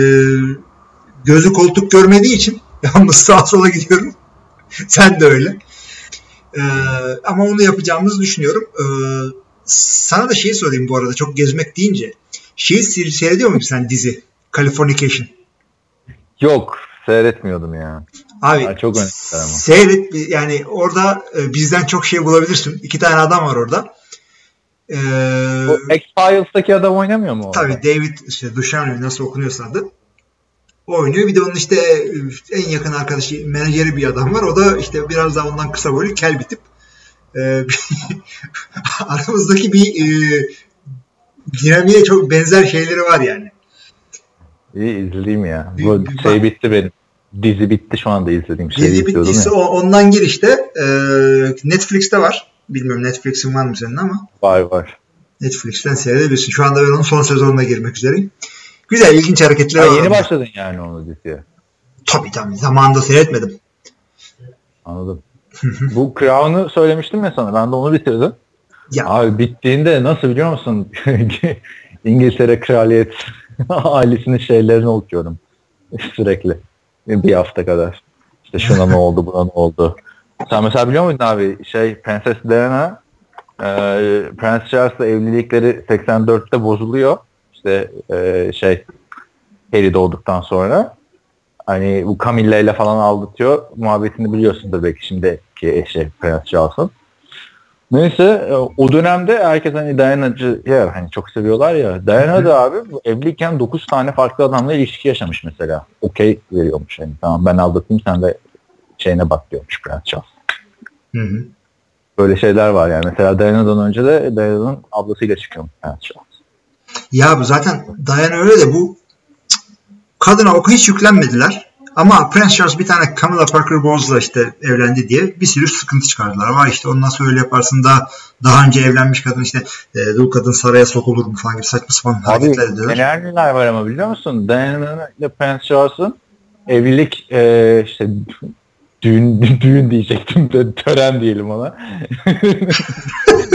gözü koltuk görmediği için <laughs> yalnız sağa sola gidiyorum. <laughs> Sen de öyle. E, ama onu yapacağımızı düşünüyorum. E, sana da şeyi sorayım bu arada çok gezmek deyince. Şeyi seyrediyor musun sen dizi? Californication. Yok seyretmiyordum ya. Abi Ay, çok önemli ama. seyret yani orada e, bizden çok şey bulabilirsin. İki tane adam var orada. E, O X-Files'taki adam oynamıyor mu? orada? Tabii David işte Duchovny nasıl okunuyorsa adı. Oynuyor. Bir de onun işte en yakın arkadaşı, menajeri bir adam var. O da işte biraz daha ondan kısa boylu kel bir tip. Ee, <laughs> aramızdaki bir e, dinamiğe çok benzer şeyleri var yani. İyi izleyeyim ya. Bu bir şey bitti benim. Dizi bitti şu anda izlediğim şey Dizi bittiyse ya. ondan gir işte. Ee, Netflix'te var. Bilmiyorum Netflix'in var mı senin ama Var var. Netflix'ten seyredebilirsin. Şu anda ben onun son sezonuna girmek üzereyim. Güzel, ilginç hareketler Ha, var. yeni başladın yani onu diziye. Tabii tabii. Zamanında seyretmedim. Anladım. Bu Crown'u söylemiştim ya sana. Ben de onu bitirdim. Ya Abi bittiğinde nasıl biliyor musun? <laughs> İngiltere kraliyet <laughs> ailesinin şeylerini okuyorum. Sürekli. Bir hafta kadar. İşte şuna ne oldu, buna ne oldu. Sen mesela biliyor muydun abi şey Prenses Diana e, Prens Charles'la evlilikleri 84'te bozuluyor. İşte e, şey Harry doğduktan sonra. Hani bu Camilla ile falan aldatıyor. Muhabbetini biliyorsundur belki şimdiki eşi Prens Charles'ın. Neyse e, o dönemde herkes hani Diana'cı ya hani çok seviyorlar ya. Diana da abi evliyken 9 tane farklı adamla ilişki yaşamış mesela. Okey veriyormuş hani tamam ben aldatayım sen de şeyine bak diyormuş Prens Charles. Hı hı. Böyle şeyler var yani. Mesela Diana'dan önce de Diana'nın ablasıyla çıkıyormuş Prens Charles. Ya bu zaten Diana öyle de bu kadına o hiç yüklenmediler. Ama Prince Charles bir tane Camilla Parker Bowles'la işte evlendi diye bir sürü sıkıntı çıkardılar. Var işte ondan sonra öyle yaparsın da daha önce evlenmiş kadın işte e, dul kadın saraya sokulur mu falan gibi saçma sapan Abi hareketler ediyorlar. neler neler var ama biliyor musun? Diana ile Prince Charles'ın evlilik e, işte düğün, <laughs> düğün diyecektim de tören diyelim ona. <laughs>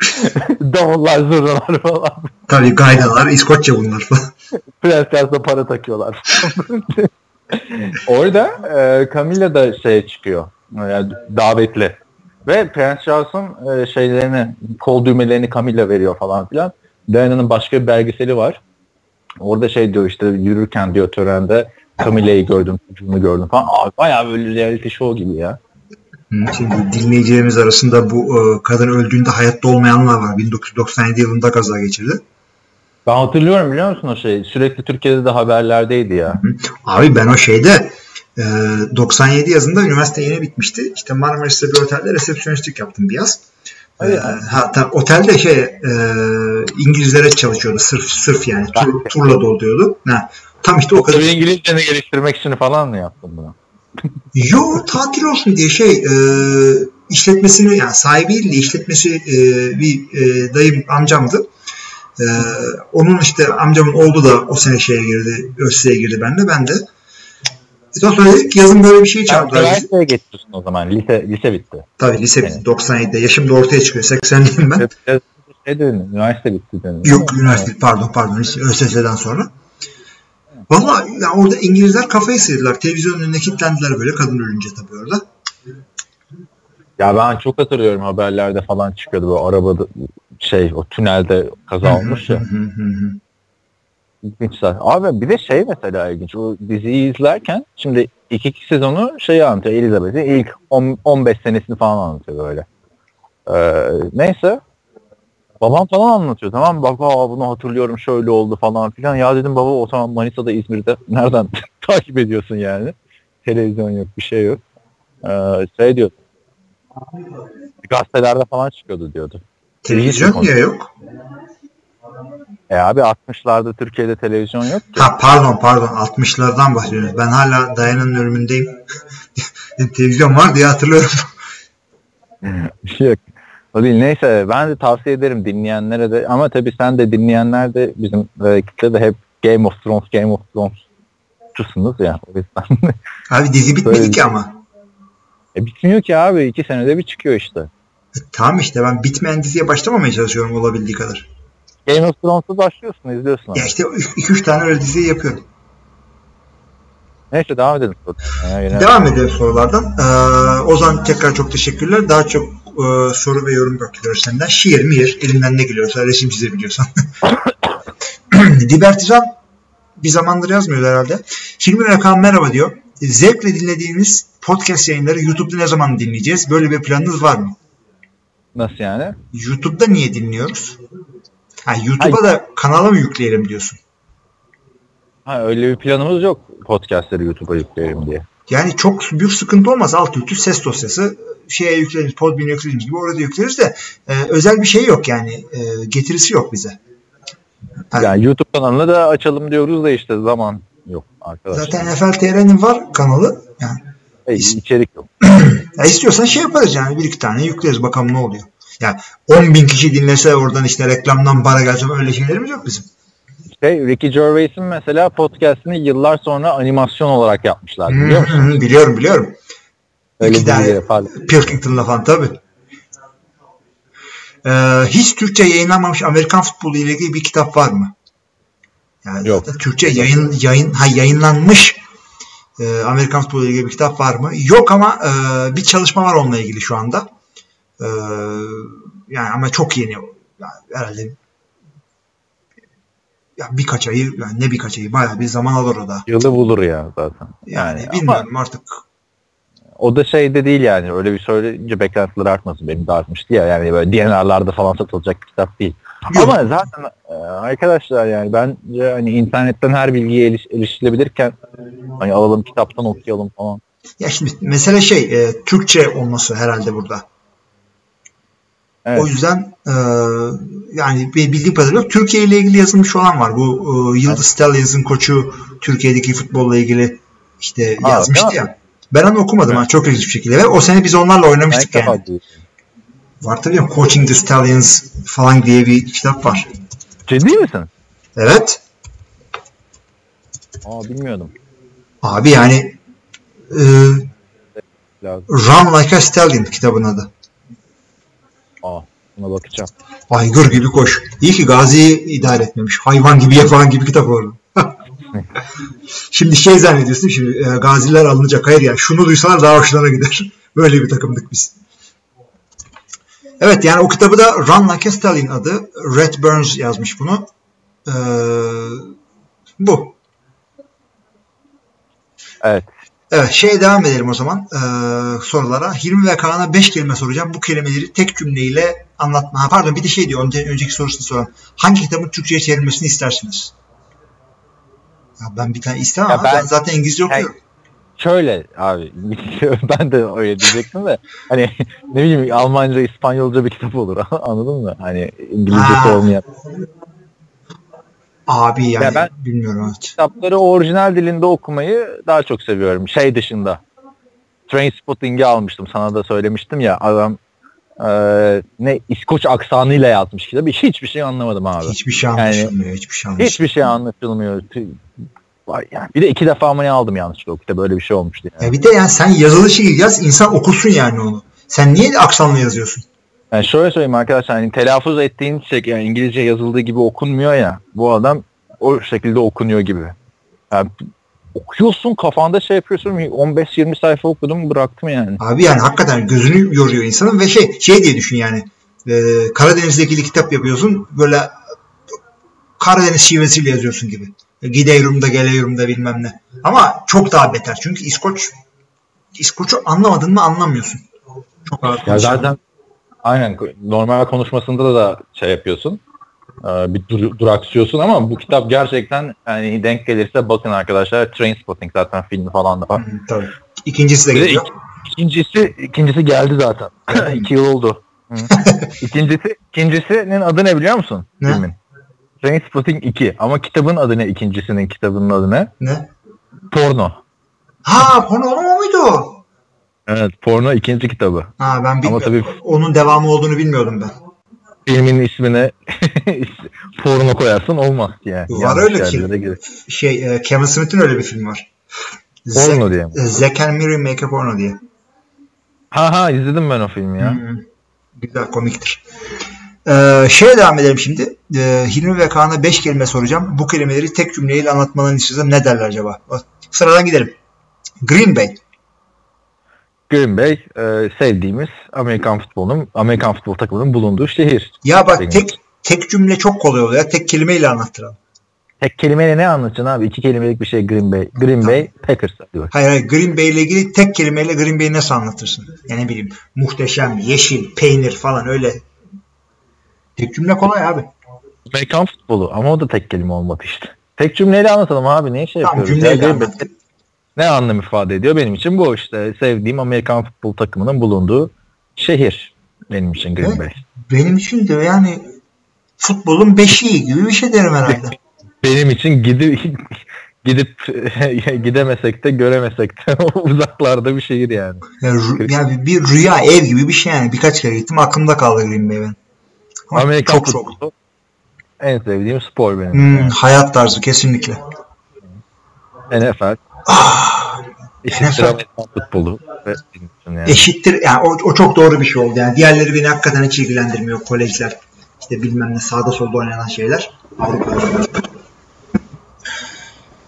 <laughs> Davullar zurnalar falan. Tabii gaydalar, İskoçya bunlar falan. <laughs> Prens Charles'a para takıyorlar. <laughs> Orada e, Camilla da şey çıkıyor. Yani davetli. Ve Prens Charles'ın e, şeylerini, kol düğmelerini Camilla veriyor falan filan. Diana'nın başka bir belgeseli var. Orada şey diyor işte yürürken diyor törende Camilla'yı gördüm, çocuğunu gördüm falan. Abi bayağı böyle reality show gibi ya. Şimdi dinleyicilerimiz arasında bu e, kadın öldüğünde hayatta olmayanlar var. 1997 yılında kaza geçirdi. Ben hatırlıyorum biliyor musun o şey? Sürekli Türkiye'de de haberlerdeydi ya. Abi ben o şeyde e, 97 yazında üniversite yeni bitmişti. İşte Marmaris'te bir otelde resepsiyonistlik yaptım bir yaz. E, hatta otelde şey e, İngilizlere çalışıyordu. Sırf sırf yani tur, turla doluyordu. Ha, tam işte o kadar. İngilizceni geliştirmek için falan mı yaptın bunu? Yo tatil olsun diye şey e, işletmesini yani sahibi değil de işletmesi e, bir e, dayım amcamdı. E, onun işte amcamın oğlu da o sene şeye girdi. ÖSS'ye girdi ben de. Ben de. E, sonra dedik yazın böyle bir şey Sen çağırdılar. üniversiteye geçiyorsun o zaman. Lise, lise bitti. Tabii lise bitti. Evet. 97'de. Yaşım da ortaya çıkıyor. 80'liyim ben. Şey dedin, üniversite bitti dedin. Yok üniversite pardon pardon ÖSS'den sonra. Valla ya orada İngilizler kafayı sıyırdılar. Televizyon önüne kilitlendiler böyle kadın ölünce tabii orada. Ya ben çok hatırlıyorum haberlerde falan çıkıyordu bu arabada şey o tünelde kaza olmuş ya. İlginç. Abi bir de şey mesela ilginç. O diziyi izlerken şimdi iki iki sezonu şeyi anlatıyor. Elizabeth'in ilk 10, 15 senesini falan anlatıyor böyle. Ee, neyse. Babam falan anlatıyor tamam mı? Bak aa, bunu hatırlıyorum şöyle oldu falan filan. Ya dedim baba o zaman Manisa'da İzmir'de <laughs> nereden <laughs> takip ediyorsun yani? Televizyon yok bir şey yok. Ee, şey diyor. Gazetelerde falan çıkıyordu diyordu. Televizyon niye yok? E abi 60'larda Türkiye'de televizyon yok ki. Ha pardon pardon 60'lardan bahsediyoruz. Ben hala Dayan'ın ölümündeyim. <laughs> Televizyon var diye hatırlıyorum. Yok. O değil. Neyse ben de tavsiye ederim dinleyenlere de ama tabii sen de dinleyenler de bizim e, kitle de hep Game of Thrones, Game of Thrones çusunuz ya. O yüzden. <laughs> Abi dizi bitmedi Böyle- ki ama. e, bitmiyor ki abi. iki senede bir çıkıyor işte. E, tamam işte ben bitmeyen diziye başlamamaya çalışıyorum olabildiği kadar. Game of Thrones'u başlıyorsun, izliyorsun. Abi. Ya işte 2-3 tane öyle diziyi yapıyorum. Neyse devam edelim. Devam edelim sorulardan. Ee, Ozan tekrar çok teşekkürler. Daha çok e, soru ve yorum bekliyoruz senden. Şiir mihir elinden ne geliyorsa resim çizebiliyorsan. <laughs> Divertizan bir zamandır yazmıyor herhalde. Hilmi ve Kaan merhaba diyor. Zevkle dinlediğiniz podcast yayınları YouTube'da ne zaman dinleyeceğiz? Böyle bir planınız var mı? Nasıl yani? YouTube'da niye dinliyoruz? Ha, YouTube'a da kanala mı yükleyelim diyorsun? Ha, öyle bir planımız yok podcastleri YouTube'a yükleyelim diye. Yani çok büyük sıkıntı olmaz. Alt üstü ses dosyası şeye yükleriz, Podbean'e yükleriz gibi orada yükleriz de e, özel bir şey yok yani. E, getirisi yok bize. Yani Yani YouTube kanalını da açalım diyoruz da işte zaman yok arkadaşlar. zaten NFL TR'nin var kanalı. Yani E, içerik yok. <clears throat> ya istiyorsan şey yaparız yani bir iki tane yükleriz bakalım ne oluyor. Yani 10 bin kişi dinlese oradan işte reklamdan para gelse öyle şeylerimiz yok bizim. Şey, Ricky Gervais'in mesela podcastini yıllar sonra animasyon olarak yapmışlar biliyor musun? Hı, biliyorum biliyorum. Öyle İki tane. Pilkington'la falan tabii. Ee, hiç Türkçe yayınlanmamış Amerikan futbolu ile ilgili bir kitap var mı? Yani Yok. Türkçe yayın yayın ha yayınlanmış e, Amerikan futbolu ile ilgili bir kitap var mı? Yok ama e, bir çalışma var onunla ilgili şu anda. E, yani ama çok yeni. Yani herhalde ya birkaç ayı yani ne birkaç ayı bayağı bir zaman alır o da. Yılı bulur ya zaten. Yani, Yani, bilmiyorum ama artık. o da şey de değil yani öyle bir söyleyince beklentiler artmasın benim de artmıştı ya yani böyle DNR'larda falan satılacak bir kitap değil. Yok. Ama zaten e, arkadaşlar yani bence hani internetten her bilgiye eriş, erişilebilirken hani alalım kitaptan okuyalım falan. Ya şimdi mesele şey e, Türkçe olması herhalde burada. Evet. O yüzden e, yani bir bildiğim kadarıyla Türkiye ile ilgili yazılmış olan var. Bu e, Yıldız Stallions'ın koçu Türkiye'deki futbolla ilgili işte Ha, yazmıştı değil ya. Ben onu okumadım ha çok ilginç bir şekilde ve o sene biz onlarla Ben oynamıştık defa yani. duydum. Var tabii ya Coaching the Stallions falan diye bir kitap var. Ciddi misin? Evet. Aa bilmiyordum. Abi yani e. Run Like a Stallion kitabın adı. Aa buna bakacağım. Aygır gibi koş. İyi ki Gazi'yi idare etmemiş. Hayvan gibi yapan gibi kitap orada. <laughs> şimdi şey zannediyorsun şimdi e, gaziler alınacak. Hayır yani şunu duysalar daha hoşlarına gider. <laughs> Böyle bir takımdık biz. Evet yani o kitabı da Run Like a Stallion adı. Red Burns yazmış bunu. Ee, bu. Evet. Evet şeye devam edelim o zaman ee, sorulara. Hilmi ve Kaan'a 5 kelime soracağım. Bu kelimeleri tek cümleyle anlatma. Ha, pardon bir de şey diyor önce, önceki sorusunu soran. Hangi kitabın Türkçe'ye çevrilmesini istersiniz? Ya ben bir tane istemem Ya ben- ben zaten İngilizce okuyorum. Şöyle abi <laughs> ben de öyle diyecektim de hani ne bileyim Almanca, İspanyolca bir kitap olur <laughs> anladın mı? Hani İngilizcesi Ha. olmayan. Abi yani Ya ben- bilmiyorum evet. Kitapları orijinal dilinde okumayı daha çok seviyorum şey dışında. Trainspotting'i almıştım. Sana da söylemiştim ya. Adam e, ne İskoç aksanıyla yazmış kitabı. Hiçbir şey anlamadım abi. Hiçbir şey anlaşılmıyor. hiçbir şey anlaşılmıyor. Hiçbir şey anlaşılmıyor. Yani bir de iki defa mı ne aldım yanlışlıkla o kitabı. Öyle bir şey olmuştu. Yani. Ya bir de yani sen yazılı şiir yaz insan okusun yani onu. Sen niye aksanla yazıyorsun? Yani şöyle söyleyeyim arkadaşlar hani telaffuz ettiğin şey yani İngilizce yazıldığı gibi okunmuyor ya. Bu adam o şekilde okunuyor gibi. Yani okuyorsun kafanda şey yapıyorsun 15-20 sayfa okudum bıraktım yani. Abi yani hakikaten gözünü yoruyor insanın ve şey şey diye düşün yani e, Karadeniz'le ilgili kitap yapıyorsun böyle Karadeniz şivesiyle yazıyorsun gibi. Gidiyorum da geliyorum da bilmem ne. Ama çok daha beter çünkü İskoç İskoç'u anlamadın mı anlamıyorsun. Çok ağır Ya zaten aynen normal konuşmasında da şey yapıyorsun. Ee, Bir dur- duraksıyorsun ama bu kitap gerçekten yani denk gelirse bakın arkadaşlar Trainspotting zaten filmi falan da var. Tabii. İkincisi de geliyor. ik- ikincisi ikincisi geldi zaten. İki yıl oldu. <laughs> İkincisi ikincisinin adı ne biliyor musun? Ne? Filmin. Trainspotting 2 ama kitabın adı ne ikincisinin kitabının adı ne? Ne? Porno. Ha porno o muydu? Evet porno ikinci kitabı. Ha ben Ama bilmiyorum. tabii Onun devamı olduğunu bilmiyordum ben. filmin ismine <laughs> porno koyarsın olmaz yani. Var Yanlış öyle ki. Şey e, Kevin Smith'in öyle bir film var. Porno Zack- diye mi? e, Zack and Miri Make a Porno diye. Ha ha izledim ben o filmi ya. Hı, Güzel komiktir. Ee, şeye devam edelim şimdi. Ee, Hilmi ve Kaan'a 5 kelime soracağım. Bu kelimeleri tek cümleyle anlatmalarını istiyorsam ne derler acaba? Sıradan gidelim. Green Bay. Green Bay e, sevdiğimiz Amerikan futbolunun Amerikan futbol takımının bulunduğu şehir. Ya bak Benim tek tek cümle çok kolay oluyor. ya. Tek kelimeyle anlattıralım. Tek kelimeyle ne anlatacaksın abi? İki kelimelik bir şey Green Bay. Green Bay Packers. Bak. Hayır hayır Green Bay ile ilgili tek kelimeyle Green Bay'i nasıl anlatırsın? Yani ne bileyim muhteşem, yeşil, peynir falan öyle. Tek cümle kolay abi. Amerikan futbolu ama o da tek kelime olmadı işte. Tek cümleyle anlatalım abi. Niye şey Tamam yapıyoruz? cümleyle Ya. Ne anlam ifade ediyor? Benim için bu işte. Sevdiğim Amerikan futbol takımının bulunduğu şehir. Benim için Green Evet. Bay. Benim için de yani futbolun beşiği gibi bir şey derim herhalde. <laughs> Benim için gidip gidip <laughs> gidemesek de göremesek de <laughs> uzaklarda bir şehir yani. Yani, yani bir rüya ev gibi bir şey yani. Birkaç kere gittim aklımda kaldı Green Bay benim. Ama Amerikan çok en sevdiğim spor benim. Hmm, Yani. hayat tarzı kesinlikle. NFL. Eşittir. Amerikan futbolu. Yani. Eşittir. Yani o, o çok doğru bir şey oldu. Yani diğerleri beni hakikaten hiç ilgilendirmiyor. Kolejler işte bilmem ne sağda solda oynanan şeyler. Avrupa'da.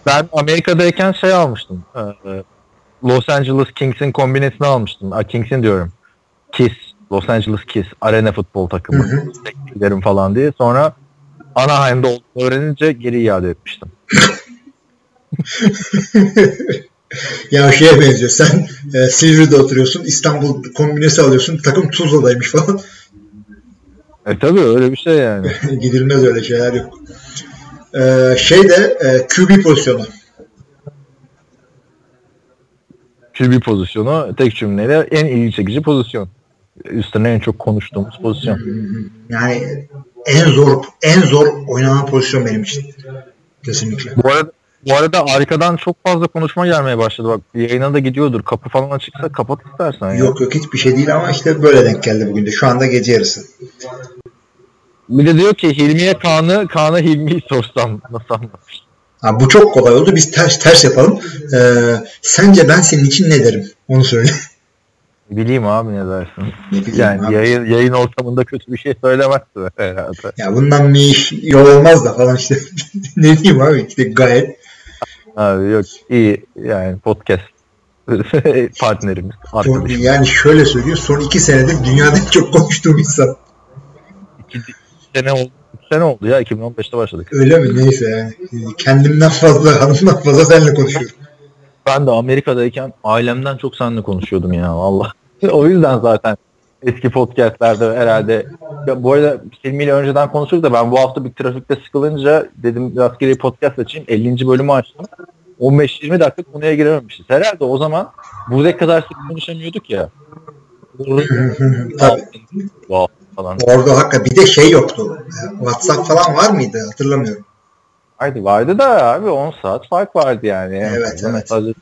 Ben Amerika'dayken şey almıştım. Ee, Los Angeles Kings'in kombinesini almıştım. A, Kings'in diyorum. Kiss. Los Angeles Kiss. Arena futbol takımı. Tekniklerim falan diye. Sonra Anaheim'da olduğunu öğrenince geri iade etmiştim. <laughs> <laughs> ya şeye benziyor. Sen e, Silivri'de oturuyorsun. İstanbul kombinesi alıyorsun. Takım Tuzla'daymış falan. E tabii öyle bir şey yani. <laughs> Gidilmez öyle şeyler yok. Ee, şey de e, QB pozisyonu. QB pozisyonu tek cümleyle en ilgi çekici pozisyon. Üstüne en çok konuştuğumuz pozisyon. Yani en zor en zor oynanan pozisyon benim için. Kesinlikle. Bu arada bu arada arkadan çok fazla konuşma gelmeye başladı. Bak yayına da gidiyordur. Kapı falan açıksa kapat istersen. Ya. Yok yok hiçbir şey değil ama işte böyle denk geldi bugün de. Şu anda gece yarısı. Bir de diyor ki Hilmi'ye Kaan'ı, Kaan'a Hilmi'yi sorsam nasıl anlatır? Ha, bu çok kolay oldu. Biz ters ters yapalım. Ee, sence ben senin için ne derim? Onu söyle. <laughs> Bileyim abi ne dersin? Ne bileyim yani abi. yayın, yayın ortamında kötü bir şey söylemezdi herhalde. Ya bundan bir yol olmaz da falan işte. <laughs> ne diyeyim abi işte gayet. Abi yok iyi yani podcast <laughs> partnerimiz, Son, yani şöyle söyleyeyim. Son iki senedir dünyada çok konuştuğum insan. İki, iki sene oldu, sene oldu ya 2015'te başladık. Öyle mi? Neyse yani. Kendimden fazla, hanımdan fazla seninle konuşuyorum. Ben de Amerika'dayken ailemden çok seninle konuşuyordum ya valla. <laughs> o yüzden zaten eski podcastlerde herhalde ya bu arada Hilmi ile önceden konuştuk da ben bu hafta bir trafikte sıkılınca dedim rastgele bir podcast açayım 50. bölümü açtım. 15-20 dakika konuya girememişiz. Herhalde o zaman buraya kadar sık konuşamıyorduk ya. Tabii. Wow falan. Orada hakikaten bir de şey yoktu. WhatsApp falan var mıydı? Hatırlamıyorum. Vardı, vardı da abi 10 saat fark vardı yani. Evet, Fazla evet.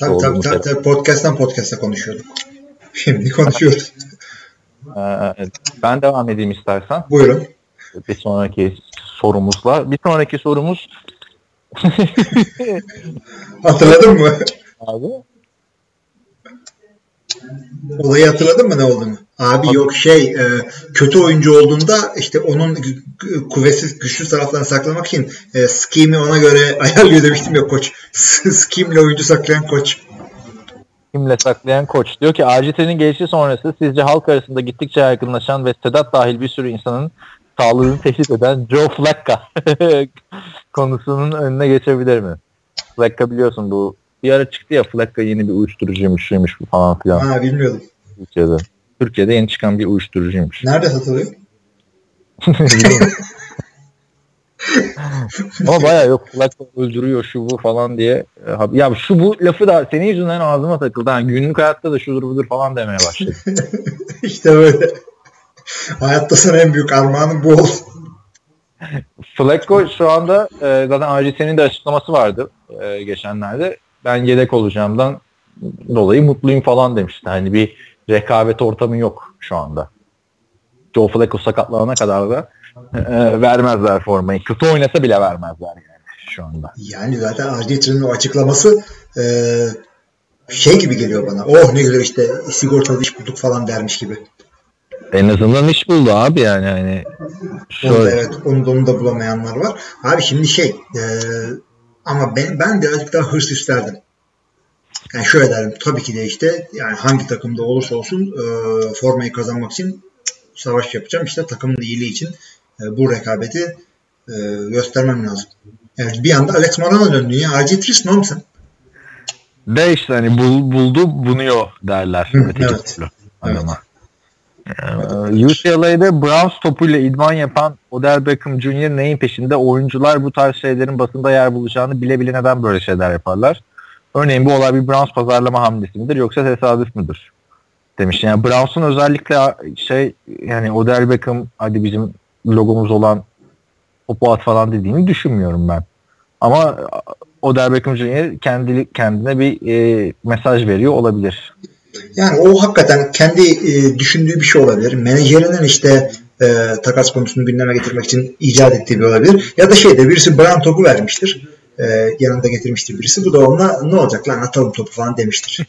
Tabii tabii, tabii, tabii podcast'tan podcast'a konuşuyorduk. Şimdi konuşuyoruz. Ee, ben devam edeyim istersen. Buyurun. Bir sonraki sorumuzla. Bir sonraki sorumuz <laughs> Hatırladın mı? abi Olayı hatırladın mı ne olduğunu? Abi yok şey e, kötü oyuncu olduğunda işte onun kuvvetsiz güçlü taraflarını saklamak için e, scheme'i ona göre <laughs> ayarlıyor demiştim ya koç. Scheme'le oyuncu saklayan koç. Kimle saklayan koç. Diyor ki ACT'nin gelişi sonrası sizce halk arasında gittikçe yaygınlaşan ve Sedat dahil bir sürü insanın sağlığını tehdit eden Joe Flacco <laughs> konusunun önüne geçebilir mi? Flacco biliyorsun bu bir ara çıktı ya Flacco yeni bir uyuşturucuymuş şuymuş falan filan Ha bilmiyordum. Türkiye'de. Türkiye'de yeni çıkan bir uyuşturucuymuş. Nerede satılıyor? <laughs> Ama baya yok Flacco öldürüyor şu bu falan diye. E, Ya şu bu lafı da senin yüzünden ağzıma takıldı. Yani günlük hayatta da şudur budur falan demeye başladı. <laughs> işte böyle. Hayatta sana en büyük armağanın bu olsun. Flacco şu anda e, zaten ACT'nin de açıklaması vardı e, geçenlerde. Ben yedek olacağımdan dolayı mutluyum falan demişti. Hani bir rekabet ortamı yok şu anda. Joe Flacco sakatlanana kadar da e, vermezler formayı. Kötü oynasa bile vermezler yani şu anda. Yani zaten Arjettin'in o açıklaması e, şey gibi geliyor bana. Oh ne güzel işte sigortalı iş bulduk falan dermiş gibi. En azından iş buldu abi yani hani Onu da, şöyle evet onu da, onu da bulamayanlar var. Abi şimdi şey e, ama ben, ben birazcık daha hırs isterdim. Yani şöyle derim tabii ki de işte yani hangi takımda olursa olsun e, formayı kazanmak için savaş yapacağım. İşte takımın iyiliği için e, bu rekabeti e, göstermem lazım. Yani bir anda Alex Morano döndü ya. RG3 ne oğlum sen? de işte hani bul, buldu bunuyor derler. Hı, öteki evet. türlü adama. Ee, UCLA'de Browns topuyla idman yapan Odell Beckham Jr. neyin peşinde? Oyuncular bu tarz şeylerin basında yer bulacağını bile bile neden böyle şeyler yaparlar? Örneğin bu olay bir Browns pazarlama hamlesi midir yoksa tesadüf müdür? Demiş. Yani Browns'un özellikle şey yani Odell Beckham hadi bizim logomuz olan topu at falan dediğini düşünmüyorum ben. Ama Odell Beckham Jr. kendi, kendine bir e, mesaj veriyor olabilir. Yani o hakikaten kendi e, düşündüğü bir şey olabilir. Menajerinin işte e, takas konusunu gündeme getirmek için icat ettiği bir olabilir. Ya da şeyde birisi Brown topu vermiştir. E, yanında getirmiştir birisi. Bu da ona ne olacak lan atalım topu falan demiştir.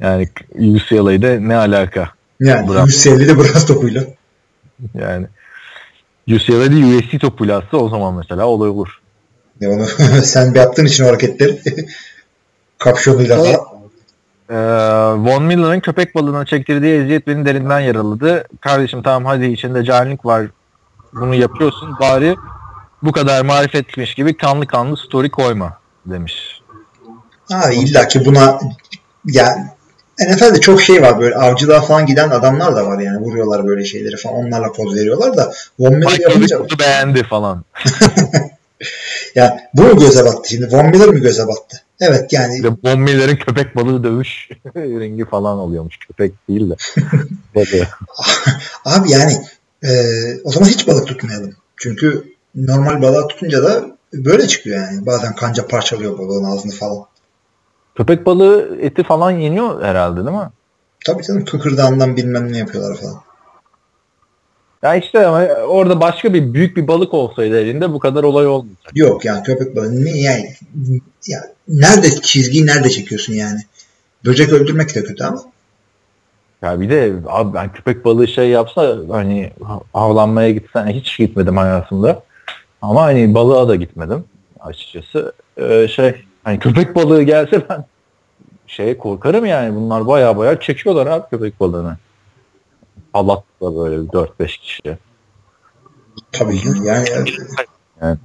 Yani UCLA'da ne alaka? Yani Brown. UCLA'de Brown topuyla. <laughs> Yani UCLA'da USC topuyla atsa o zaman mesela olay olur. Ya onu <laughs> sen bir yaptığın için o hareketleri <laughs> kapşonuyla Evet. falan. Ee, Von Miller'ın köpek balığına çektirdiği eziyet beni derinden yaraladı. Kardeşim tamam hadi içinde cahillik var. Bunu yapıyorsun. Bari bu kadar marifetmiş gibi kanlı kanlı story koyma demiş. Ha, illa ki buna ya NFL'de çok şey var böyle avcılığa falan giden adamlar da var yani vuruyorlar böyle şeyleri falan onlarla poz veriyorlar da Von Miller yapınca beğendi falan. <laughs> ya bu mu göze battı şimdi Von Miller mi göze battı? Evet yani de Von Miller'ın köpek balığı dövüş <laughs> ringi falan oluyormuş. Köpek değil de. <laughs> Abi yani e, o zaman hiç balık tutmayalım. Çünkü normal balık tutunca da böyle çıkıyor yani. Bazen kanca parçalıyor balığın ağzını falan. Köpek balığı eti falan yeniyor herhalde değil mi? Tabii canım kıkırdağından bilmem ne yapıyorlar falan. Ya işte ama orada başka bir büyük bir balık olsaydı elinde bu kadar olay olmayacak. Yok yani köpek balığı ne yani ya nerede çizgiyi nerede çekiyorsun yani? Böcek öldürmek de kötü ama. Ya bir de abi ben köpek balığı şey yapsa hani avlanmaya gitsen hiç gitmedim hayatımda. Ama hani balığa da gitmedim açıkçası. Ee, şey hani köpek balığı gelse ben şeye korkarım yani bunlar baya baya çekiyorlar abi köpek balığını. Halatla böyle 4-5 kişi. Tabii ki yani. Evet.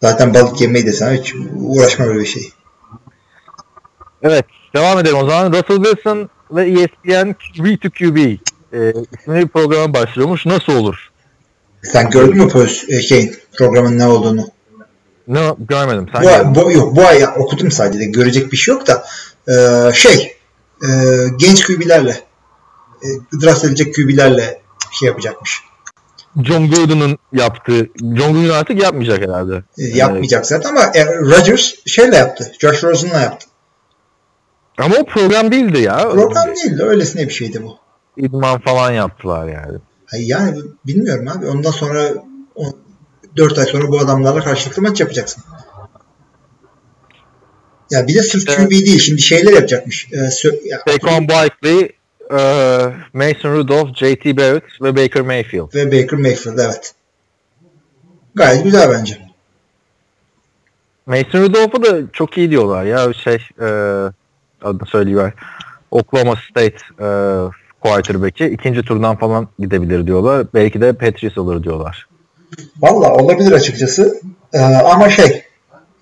Zaten balık yemeyi de sana hiç uğraşma böyle bir şey. Evet devam edelim o zaman. Russell Wilson ve ESPN QB2QB e, isimli bir programa başlıyormuş. Nasıl olur? Sen gördün mü poz, e, şeyin programın ne olduğunu? Ne görmedim. Sen Bu, bu, yok bu ay okudum sadece görecek bir şey yok da e, şey e, genç QB'lerle e, draft edilecek QB'lerle şey yapacakmış. John Gruden'ın yaptığı, John Gruden artık yapmayacak herhalde. E, yapmayacak zaten ama e, Rodgers şeyle yaptı. Josh Rosen'la yaptı. Ama o program değildi ya. Program değil de öylesine bir şeydi bu. İdman falan yaptılar yani. Yani bilmiyorum abi. Ondan sonra 4 ay sonra bu adamlarla karşılıklı maç yapacaksın. Ya bir de sırf QB değil. Şimdi şeyler yapacakmış. Ee, sö- ya, Saquon Barkley, e, Mason Rudolph, JT Barrett ve Baker Mayfield. ve Baker Mayfield evet. Gayet güzel bence. Mason Rudolph'u da çok iyi diyorlar ya şey e, adını söyleyiver. Oklahoma State e, quarterback'i ikinci turdan falan gidebilir diyorlar. Belki de Patriots olur diyorlar. Valla olabilir açıkçası. Ee, ama şey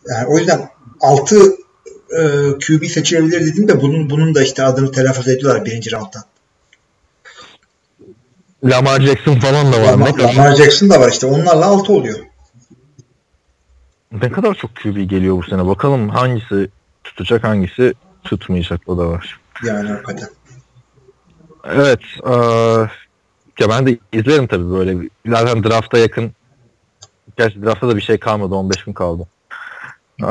yani o yüzden 6 e, QB seçilebilir dedim de bunun bunun da işte adını telaffuz ediyorlar birinci roundda. Lamar Jackson falan da var. Lamar, Lamar Jackson da var işte. Onlarla 6 oluyor. ne kadar çok QB geliyor bu sene. Bakalım hangisi tutacak hangisi tutmayacak o da var. Yani hakikaten. Evet. e, ya ben de izlerim tabii böyle. Zaten drafta yakın. Gerçi drafta da bir şey kalmadı. 15 gün kaldı. E,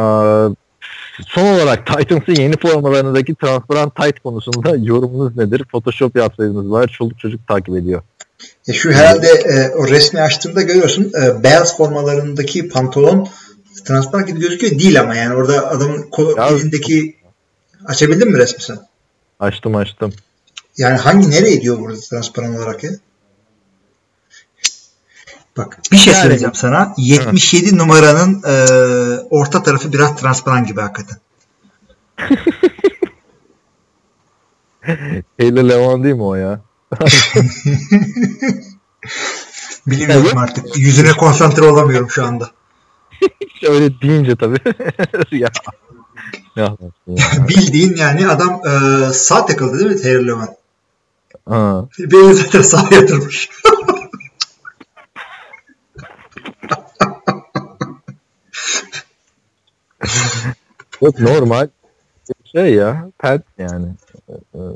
son olarak <laughs> Titans'ın yeni formalarındaki transparan tight konusunda <laughs> yorumunuz nedir? Photoshop yapsaydınız var. Çoluk çocuk takip ediyor. E şu herhalde e, o resmi açtığında görüyorsun e, beyaz formalarındaki pantolon transparan gibi gözüküyor. Değil ama yani orada adamın kol, Ya- elindeki açabildin mi resmi sen? Açtım açtım. Yani hangi nereye diyor burada transparan olarak ya? Bak bir şey Yani- söyleyeceğim sana. 77 numaranın e, orta tarafı biraz transparan gibi hakikaten. <laughs> Taylor Levan değil mi o ya? <laughs> Bilmiyorum Evet. artık. Yüzüne konsantre olamıyorum şu anda. Öyle deyince tabii. <laughs> ya. Ya, ya. Bildiğin yani adam e, sağ takıldı değil mi Taylor Lewan? Ha. Beni zaten sağa yatırmış. Yok normal şey ya. Pet yani.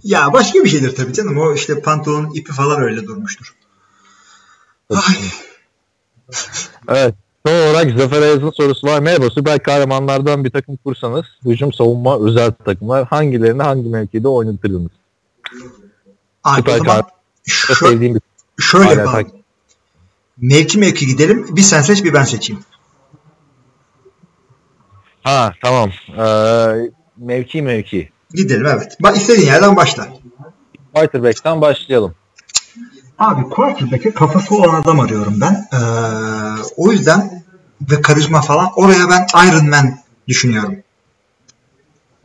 Ya başka bir şeydir tabii canım. O işte pantolonun ipi falan öyle durmuştur. Evet. Son olarak Zafer Ayaz'ın sorusu var. Merhaba süper kahramanlardan bir takım kursanız hücum savunma özel takımlar hangilerini hangi mevkide oynatırdınız? Abi Süper Çok şö- sevdiğim bir şöyle yapalım. Mevki mevki gidelim. Bir sen seç bir ben seçeyim. Ha tamam. Ee, mevki mevki. Gidelim evet. Bak istediğin yerden başla. Quarterback'ten başlayalım. Abi quarterback'e kafası olan adam arıyorum ben. Ee, o yüzden ve karizma falan oraya ben Iron Man düşünüyorum.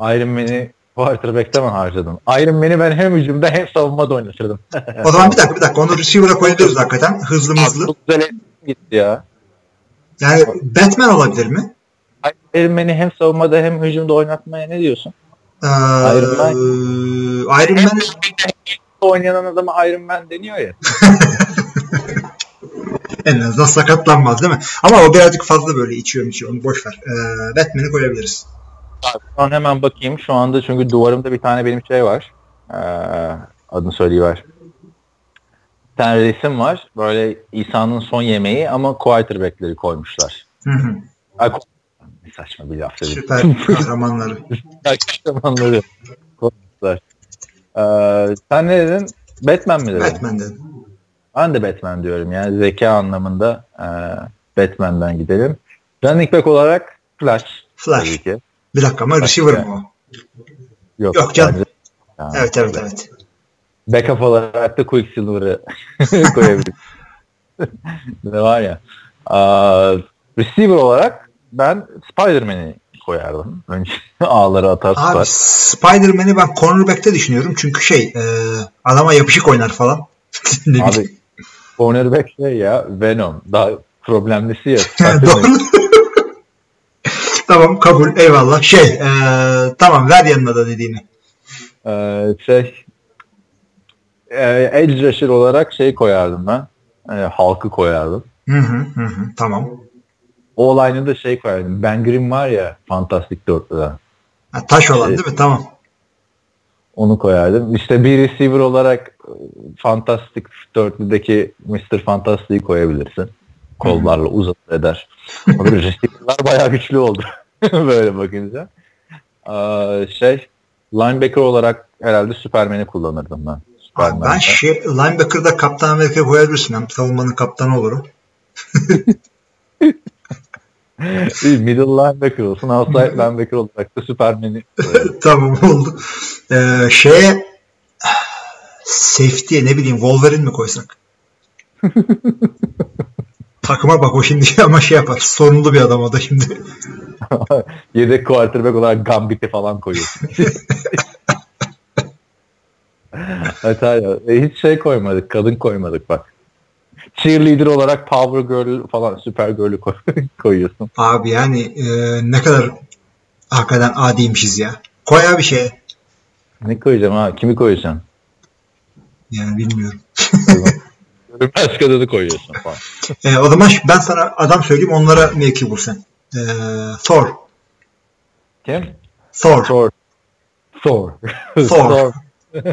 Iron Man'i quarterback'te mi harcadın? Iron Man'i ben hem hücumda hem savunmada oynatırdım. O zaman bir dakika bir dakika onu receiver'a koyabiliriz hakikaten. Hızlı hızlı. Çok güzel gitti ya. Yani Batman olabilir mi? Iron Man'i hem savunmada hem hücumda oynatmaya ne diyorsun? Ee, Iron Man. Iron Hem Man oynayan adama Iron Man deniyor ya. <laughs> en azından sakatlanmaz değil mi? Ama o birazcık fazla böyle içiyor içiyor onu boş ver. Ee, Batman'i koyabiliriz. Abi, Şu an hemen bakayım. Şu anda çünkü duvarımda bir tane benim şey var. Ee, adını söyleyiver. Bir tane resim var. Böyle İsa'nın son yemeği ama quarterback'leri koymuşlar. Hı hı. Saçma bir laf dedim. Süper <laughs> kahramanları. Kahramanları. Ee, sen ne dedin? Batman mi dedin? Batman dedim. Ben de Batman diyorum. Yani zeka anlamında e, Batman'den gidelim. Running back olarak Flash. Flash. Tabii ki. Bir dakika ama Flash receiver yani. mı o? Yok, Yok canım. bence- Ha, Evet evet evet. Backup olarak da Quicksilver'ı <laughs> koyabilirim. <laughs> ne var ya. Aa, receiver olarak ben Spider-Man'i koyardım. Önce <laughs> ağları atar Abi. Spider-Man'i ben cornerback'te düşünüyorum. Çünkü şey e, adama yapışık oynar falan. <laughs> Abi cornerback şey ya Venom. Daha problemlisi ya. <laughs> Doğru. tamam kabul eyvallah. Şey e, tamam ver yanına da dediğini. Ee, şey e, edge rusher olarak şey koyardım ben. E, halkı koyardım. Hı hı hı, tamam. O line'ı da şey koyardım. Ben Grimm var ya Fantastic Dörtlü'den. Ha, taş olan değil mi? Tamam. Onu koyardım. İşte bir receiver olarak e, Fantastic Dörtlü'deki Mr. Fantastic'i koyabilirsin. Kollarla uzat eder. O da receiver'lar bayağı güçlü oldu. <laughs> Böyle bakınca. Ee, şey Linebacker olarak herhalde Superman'i kullanırdım ben. Abi ben şey, linebacker'da Kaptan Amerika'ya koyabilirsin. Hem savunmanın kaptanı olurum. <laughs> <laughs> Middle linebacker olsun. Outside linebacker olarak da Superman'i <laughs> tamam oldu. Ee, şeye safety'ye ne bileyim Wolverine mi koysak? <laughs> Takıma bak o şimdi ama şey yapar. Sorunlu bir adam o da şimdi. yedek quarterback olarak Gambit'i falan koyuyorsun. Hata ya. E, hiç şey koymadık. Kadın koymadık bak. Cheerleader olarak Power Girl falan Süper Girl'ü koy- <laughs> koyuyorsun. Abi yani e, ne kadar hakikaten adiymişiz ya. Koy abi şeye. Ne koyacağım ha? Kimi koyacaksın? Yani bilmiyorum. Görünmez <laughs> kadını koyuyorsun falan. E, o zaman ben sana adam söyleyeyim onlara mevki bul sen. E, Thor. Kim? Thor. Thor. Thor. Thor. <laughs>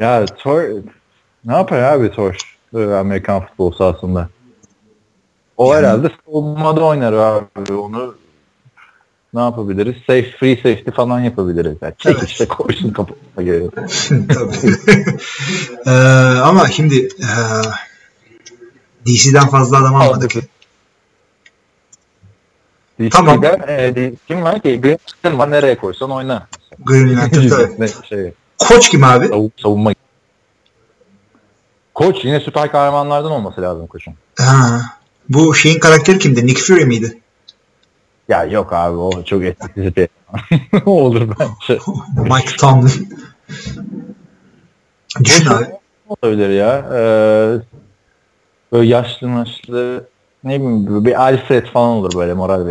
ya Thor ne yapar abi Thor Amerikan futbol sahasında? O Yani- herhalde savunmada oynar abi. Onu ne yapabiliriz? Safe, free safety falan yapabiliriz. Yani çek Evet. işte koysun kapısına geliyor. <laughs> Tabii. E, ama şimdi e, DC'den fazla adam almadık. Tamam. Tamam. E, kim var ki? Green var nereye koysan oyna. Green Lantern <laughs> tabii. Şey, Koç kim abi? savun- savunma. Koç yine süper kahramanlardan olması lazım koçun. Ha, bu şeyin karakteri kimdi? Nick Fury miydi? Ya yok abi o çok estetik <laughs> olur bence. <laughs> Mike Tomlin. Düşün abi. Olabilir ya. Ee, böyle yaşlı yaşlı ne bileyim bir Alfred falan olur böyle moral.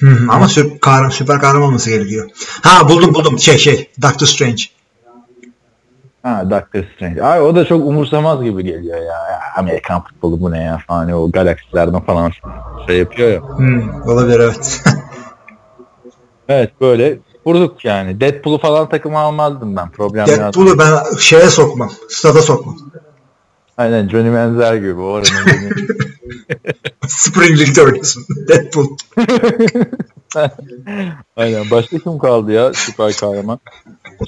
Hı hı, ama süper, kahraman, süper kahraman olması gerekiyor. Ha buldum buldum. Şey şey. Doctor Strange. Ha Doctor Strange. Ay o da çok umursamaz gibi geliyor ya. ya Amerikan futbolu bu ne ya falan o galaksilerden falan şey yapıyor ya. Hmm, olabilir evet. <laughs> Evet böyle vurduk yani. Deadpool'u falan takıma almazdım ben. Problem. Deadpool'u ben şeye sokmam. Stada sokmam. Aynen Johnny Manziel gibi o <laughs> Spring League'de oynasın. Deadpool. <laughs> Aynen. Başka kim kaldı ya süper kahraman?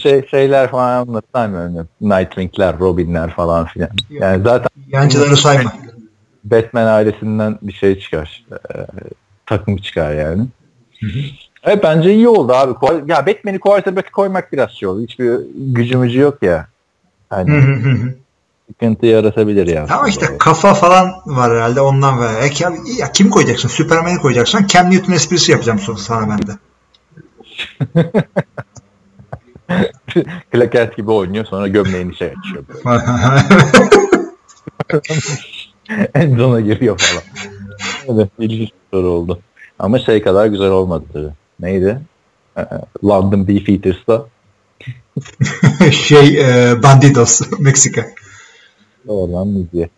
Şey, şeyler falan anlatamıyorum. Nightwing'ler, Robin'ler falan filan. Yani zaten Yancıları sayma. Batman ailesinden bir şey çıkar. Ee, takım çıkar yani. Evet bence iyi oldu abi. Ya Batman'i quarterback koymak biraz şey oldu. Hiçbir gücümüzü yok ya. Hani hı. Sıkıntı yaratabilir ya. Ama işte kafa falan var herhalde ondan var. E, ya, ya kim koyacaksın? Superman'i koyacaksın. Cam Newton esprisi yapacağım sana ben de. <laughs> Clark Kent gibi oynuyor sonra gömleğini şey açıyor. <laughs> Böyle. Endzona giriyor falan. Evet ilginç bir soru oldu. Ama şey kadar güzel olmadı tabii. Neydi? Ee, London Beefeaters'ta <laughs> şey e, Bandidos Meksika. Oradan müziğe.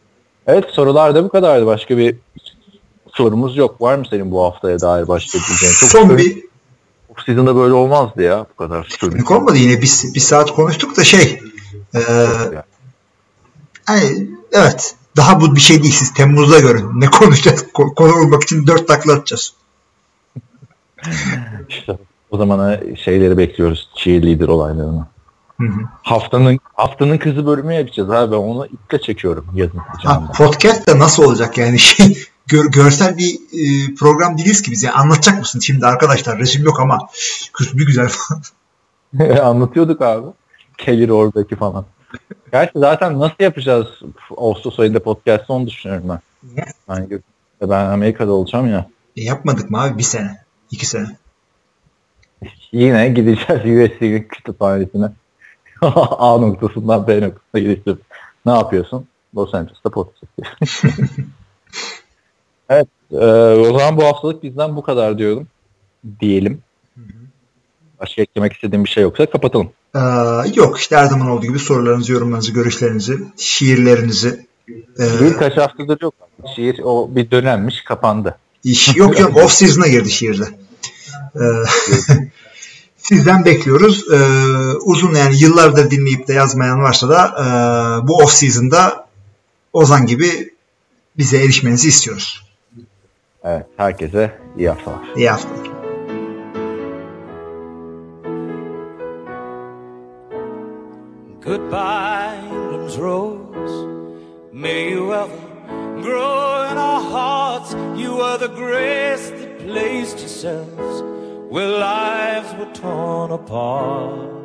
Evet sorular da bu kadardı. Başka bir sorumuz yok. Var mı senin bu haftaya dair başka bir diyeceğin? Çok Son bir Off-season'da böyle olmazdı ya bu kadar soru. Komik olmadı yine bir, bir saat konuştuk da şey e, hani, evet daha bu bir şey değil siz Temmuz'da görün ne konuşacağız Ko- konu olmak için dört takla atacağız İşte o zamana şeyleri bekliyoruz. Cheerleader olaylarını. Hı hı. Haftanın haftanın kızı bölümü yapacağız abi. Ben onu iple çekiyorum yazın ha, podcast da nasıl olacak yani <laughs> şey gör- görsel bir e, program değiliz ki bize anlatacak mısın şimdi arkadaşlar resim yok ama kız bir güzel falan <laughs> <laughs> Anlatıyorduk abi. Kelir oradaki falan. Gerçi zaten nasıl yapacağız Ağustos ayında podcast onu düşünüyorum ben. Niye? Ben, ben Amerika'da olacağım ya. E, yapmadık mı abi bir sene iki sene Yine gideceğiz USC'nin kütüphanesine. A noktasından B noktasına gideceğiz. Ne yapıyorsun? Los Angeles'ta podcast <laughs> evet. e, o zaman bu haftalık bizden bu kadar diyorum. Diyelim. Başka eklemek istediğim bir şey yoksa kapatalım. Ee, yok işte her zaman olduğu gibi sorularınızı yorumlarınızı görüşlerinizi şiirlerinizi e, Şiir kaç haftadır yok. Şiir o bir dönemmiş kapandı. İş, yok yok <laughs> off season'a girdi şiirde. Ee, sizden bekliyoruz. Ee, uzun yani yıllardır dinleyip de yazmayan varsa da e, bu off season'da Ozan gibi bize erişmenizi istiyoruz. Evet. Herkese iyi haftalar. İyi haftalar. Goodbye, England's rose. May you ever grow in our hearts. You were the grace that placed yourselves where lives were torn apart.